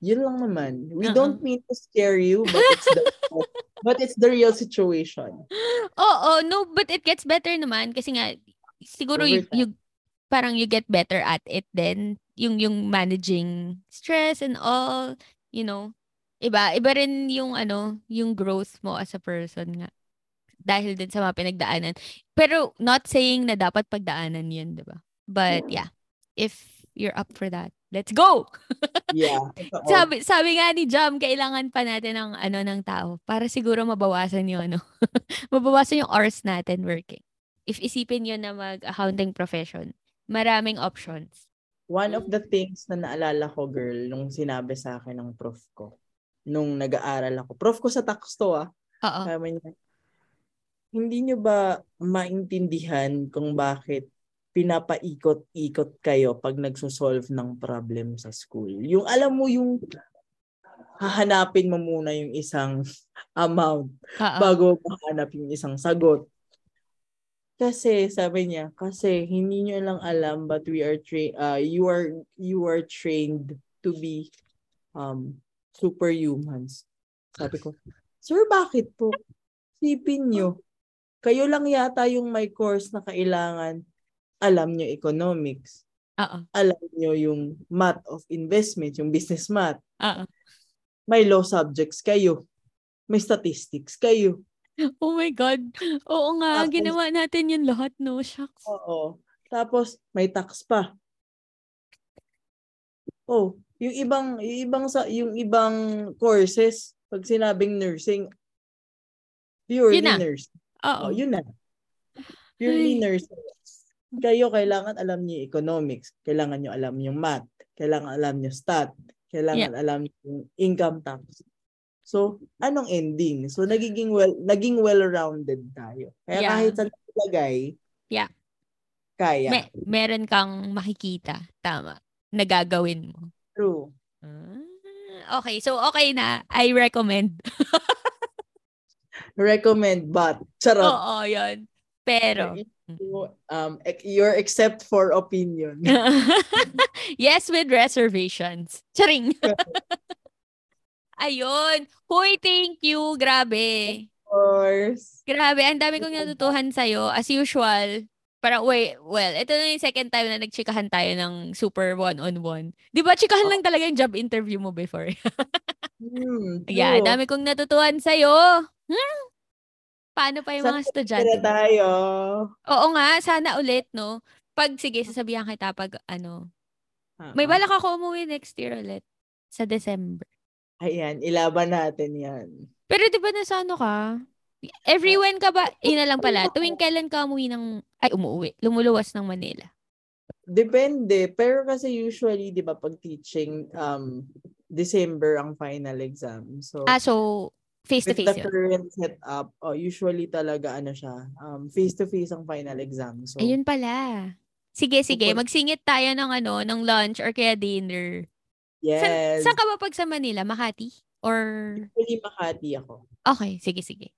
Speaker 2: Yun lang naman. We
Speaker 1: Uh-uh.
Speaker 2: don't mean to scare you, but it's the but it's the real situation.
Speaker 1: Oo, no, but it gets better naman kasi nga siguro you, you parang you get better at it then yung yung managing stress and all, you know. Iba, iba rin yung ano, yung growth mo as a person nga. Dahil din sa mga pinagdaanan. Pero not saying na dapat pagdaanan 'yun, 'di ba? But yeah, if you're up for that, let's go.
Speaker 2: Yeah.
Speaker 1: Sabi sabi nga ni Jam, kailangan pa natin ng ano ng tao para siguro mabawasan yung ano. mabawasan yung hours natin working. If isipin yun na mag-accounting profession, maraming options.
Speaker 2: One of the things na naalala ko, girl, nung sinabi sa akin ng prof ko, nung nag-aaral ako. Prof ko sa tax to, ah.
Speaker 1: Oo.
Speaker 2: Sabi niya, hindi niyo ba maintindihan kung bakit pinapaikot-ikot kayo pag nagsosolve ng problem sa school? Yung alam mo yung hahanapin mo muna yung isang amount
Speaker 1: Oo.
Speaker 2: bago mahanap yung isang sagot. Kasi sabi niya, kasi hindi niyo lang alam but we are trained uh, you are you are trained to be um superhumans. Sabi ko, Sir, bakit po? Sipin niyo. Kayo lang yata yung may course na kailangan alam niyo economics.
Speaker 1: Oo.
Speaker 2: Alam niyo yung math of investment, yung business math.
Speaker 1: Oo.
Speaker 2: May law subjects kayo. May statistics kayo.
Speaker 1: Oh my God. Oo nga,
Speaker 2: Tapos-
Speaker 1: ginawa natin yun lahat, no? Shucks.
Speaker 2: Oo. Tapos may tax pa. Oh, yung ibang yung ibang sa yung ibang courses pag sinabing nursing purely
Speaker 1: Yun
Speaker 2: nurse.
Speaker 1: Oo.
Speaker 2: Oh, yun na. Purely
Speaker 1: Ay.
Speaker 2: nursing. Kayo kailangan alam niyo economics, kailangan niyo alam yung math, kailangan alam niyo stat, kailangan alam niyo yung income tax. So, anong ending? So, nagiging well, naging well-rounded tayo. Kaya
Speaker 1: Yeah.
Speaker 2: kahit sa lagay,
Speaker 1: Yeah.
Speaker 2: kaya.
Speaker 1: Me- meron kang makikita. Tama. Nagagawin mo.
Speaker 2: True.
Speaker 1: Ah, okay, so okay na. I recommend.
Speaker 2: Recommend but charot.
Speaker 1: Oo, yun. Pero,
Speaker 2: um ec- your except for opinion.
Speaker 1: yes, with reservations. Charing. Ayun. Hoy, thank you. Grabe.
Speaker 2: of course.
Speaker 1: Grabe. Ang dami kong natutuhan sa'yo. As usual. Parang, wait, well, ito na yung second time na nagchikahan tayo ng super one-on-one. Di ba, chikahan lang talaga yung job interview mo before?
Speaker 2: Hmm,
Speaker 1: yeah, dami kong natutuhan sa'yo. Hmm? Paano pa yung mga
Speaker 2: Sana
Speaker 1: estudyante?
Speaker 2: Tira tayo.
Speaker 1: Oo nga, sana ulit, no? Pag, sige, sasabihan kita pag, ano, may
Speaker 2: Oo.
Speaker 1: balak ako umuwi next year ulit. Sa December.
Speaker 2: Ayan, ilaban natin yan.
Speaker 1: Pero di ba nasa ano ka? Every when ka ba, yun na lang pala, tuwing kailan ka umuwi ng, ay umuwi, lumuluwas ng Manila.
Speaker 2: Depende. Pero kasi usually, di ba, pag teaching, um, December ang final exam. So,
Speaker 1: Ah, so, face to
Speaker 2: with
Speaker 1: face
Speaker 2: the
Speaker 1: yun.
Speaker 2: current setup, oh, usually talaga, ano siya, um, face-to-face ang final exam. So,
Speaker 1: Ayun pala. Sige, sige, magsingit tayo ng ano, ng lunch or kaya dinner.
Speaker 2: Yes.
Speaker 1: Saan ka ba pag sa Manila? Makati? Or...
Speaker 2: Actually, Makati ako.
Speaker 1: Okay, sige, sige.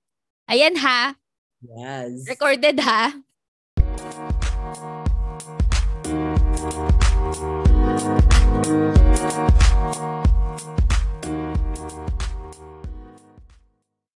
Speaker 1: Ayan ha.
Speaker 2: Yes.
Speaker 1: Recorded ha.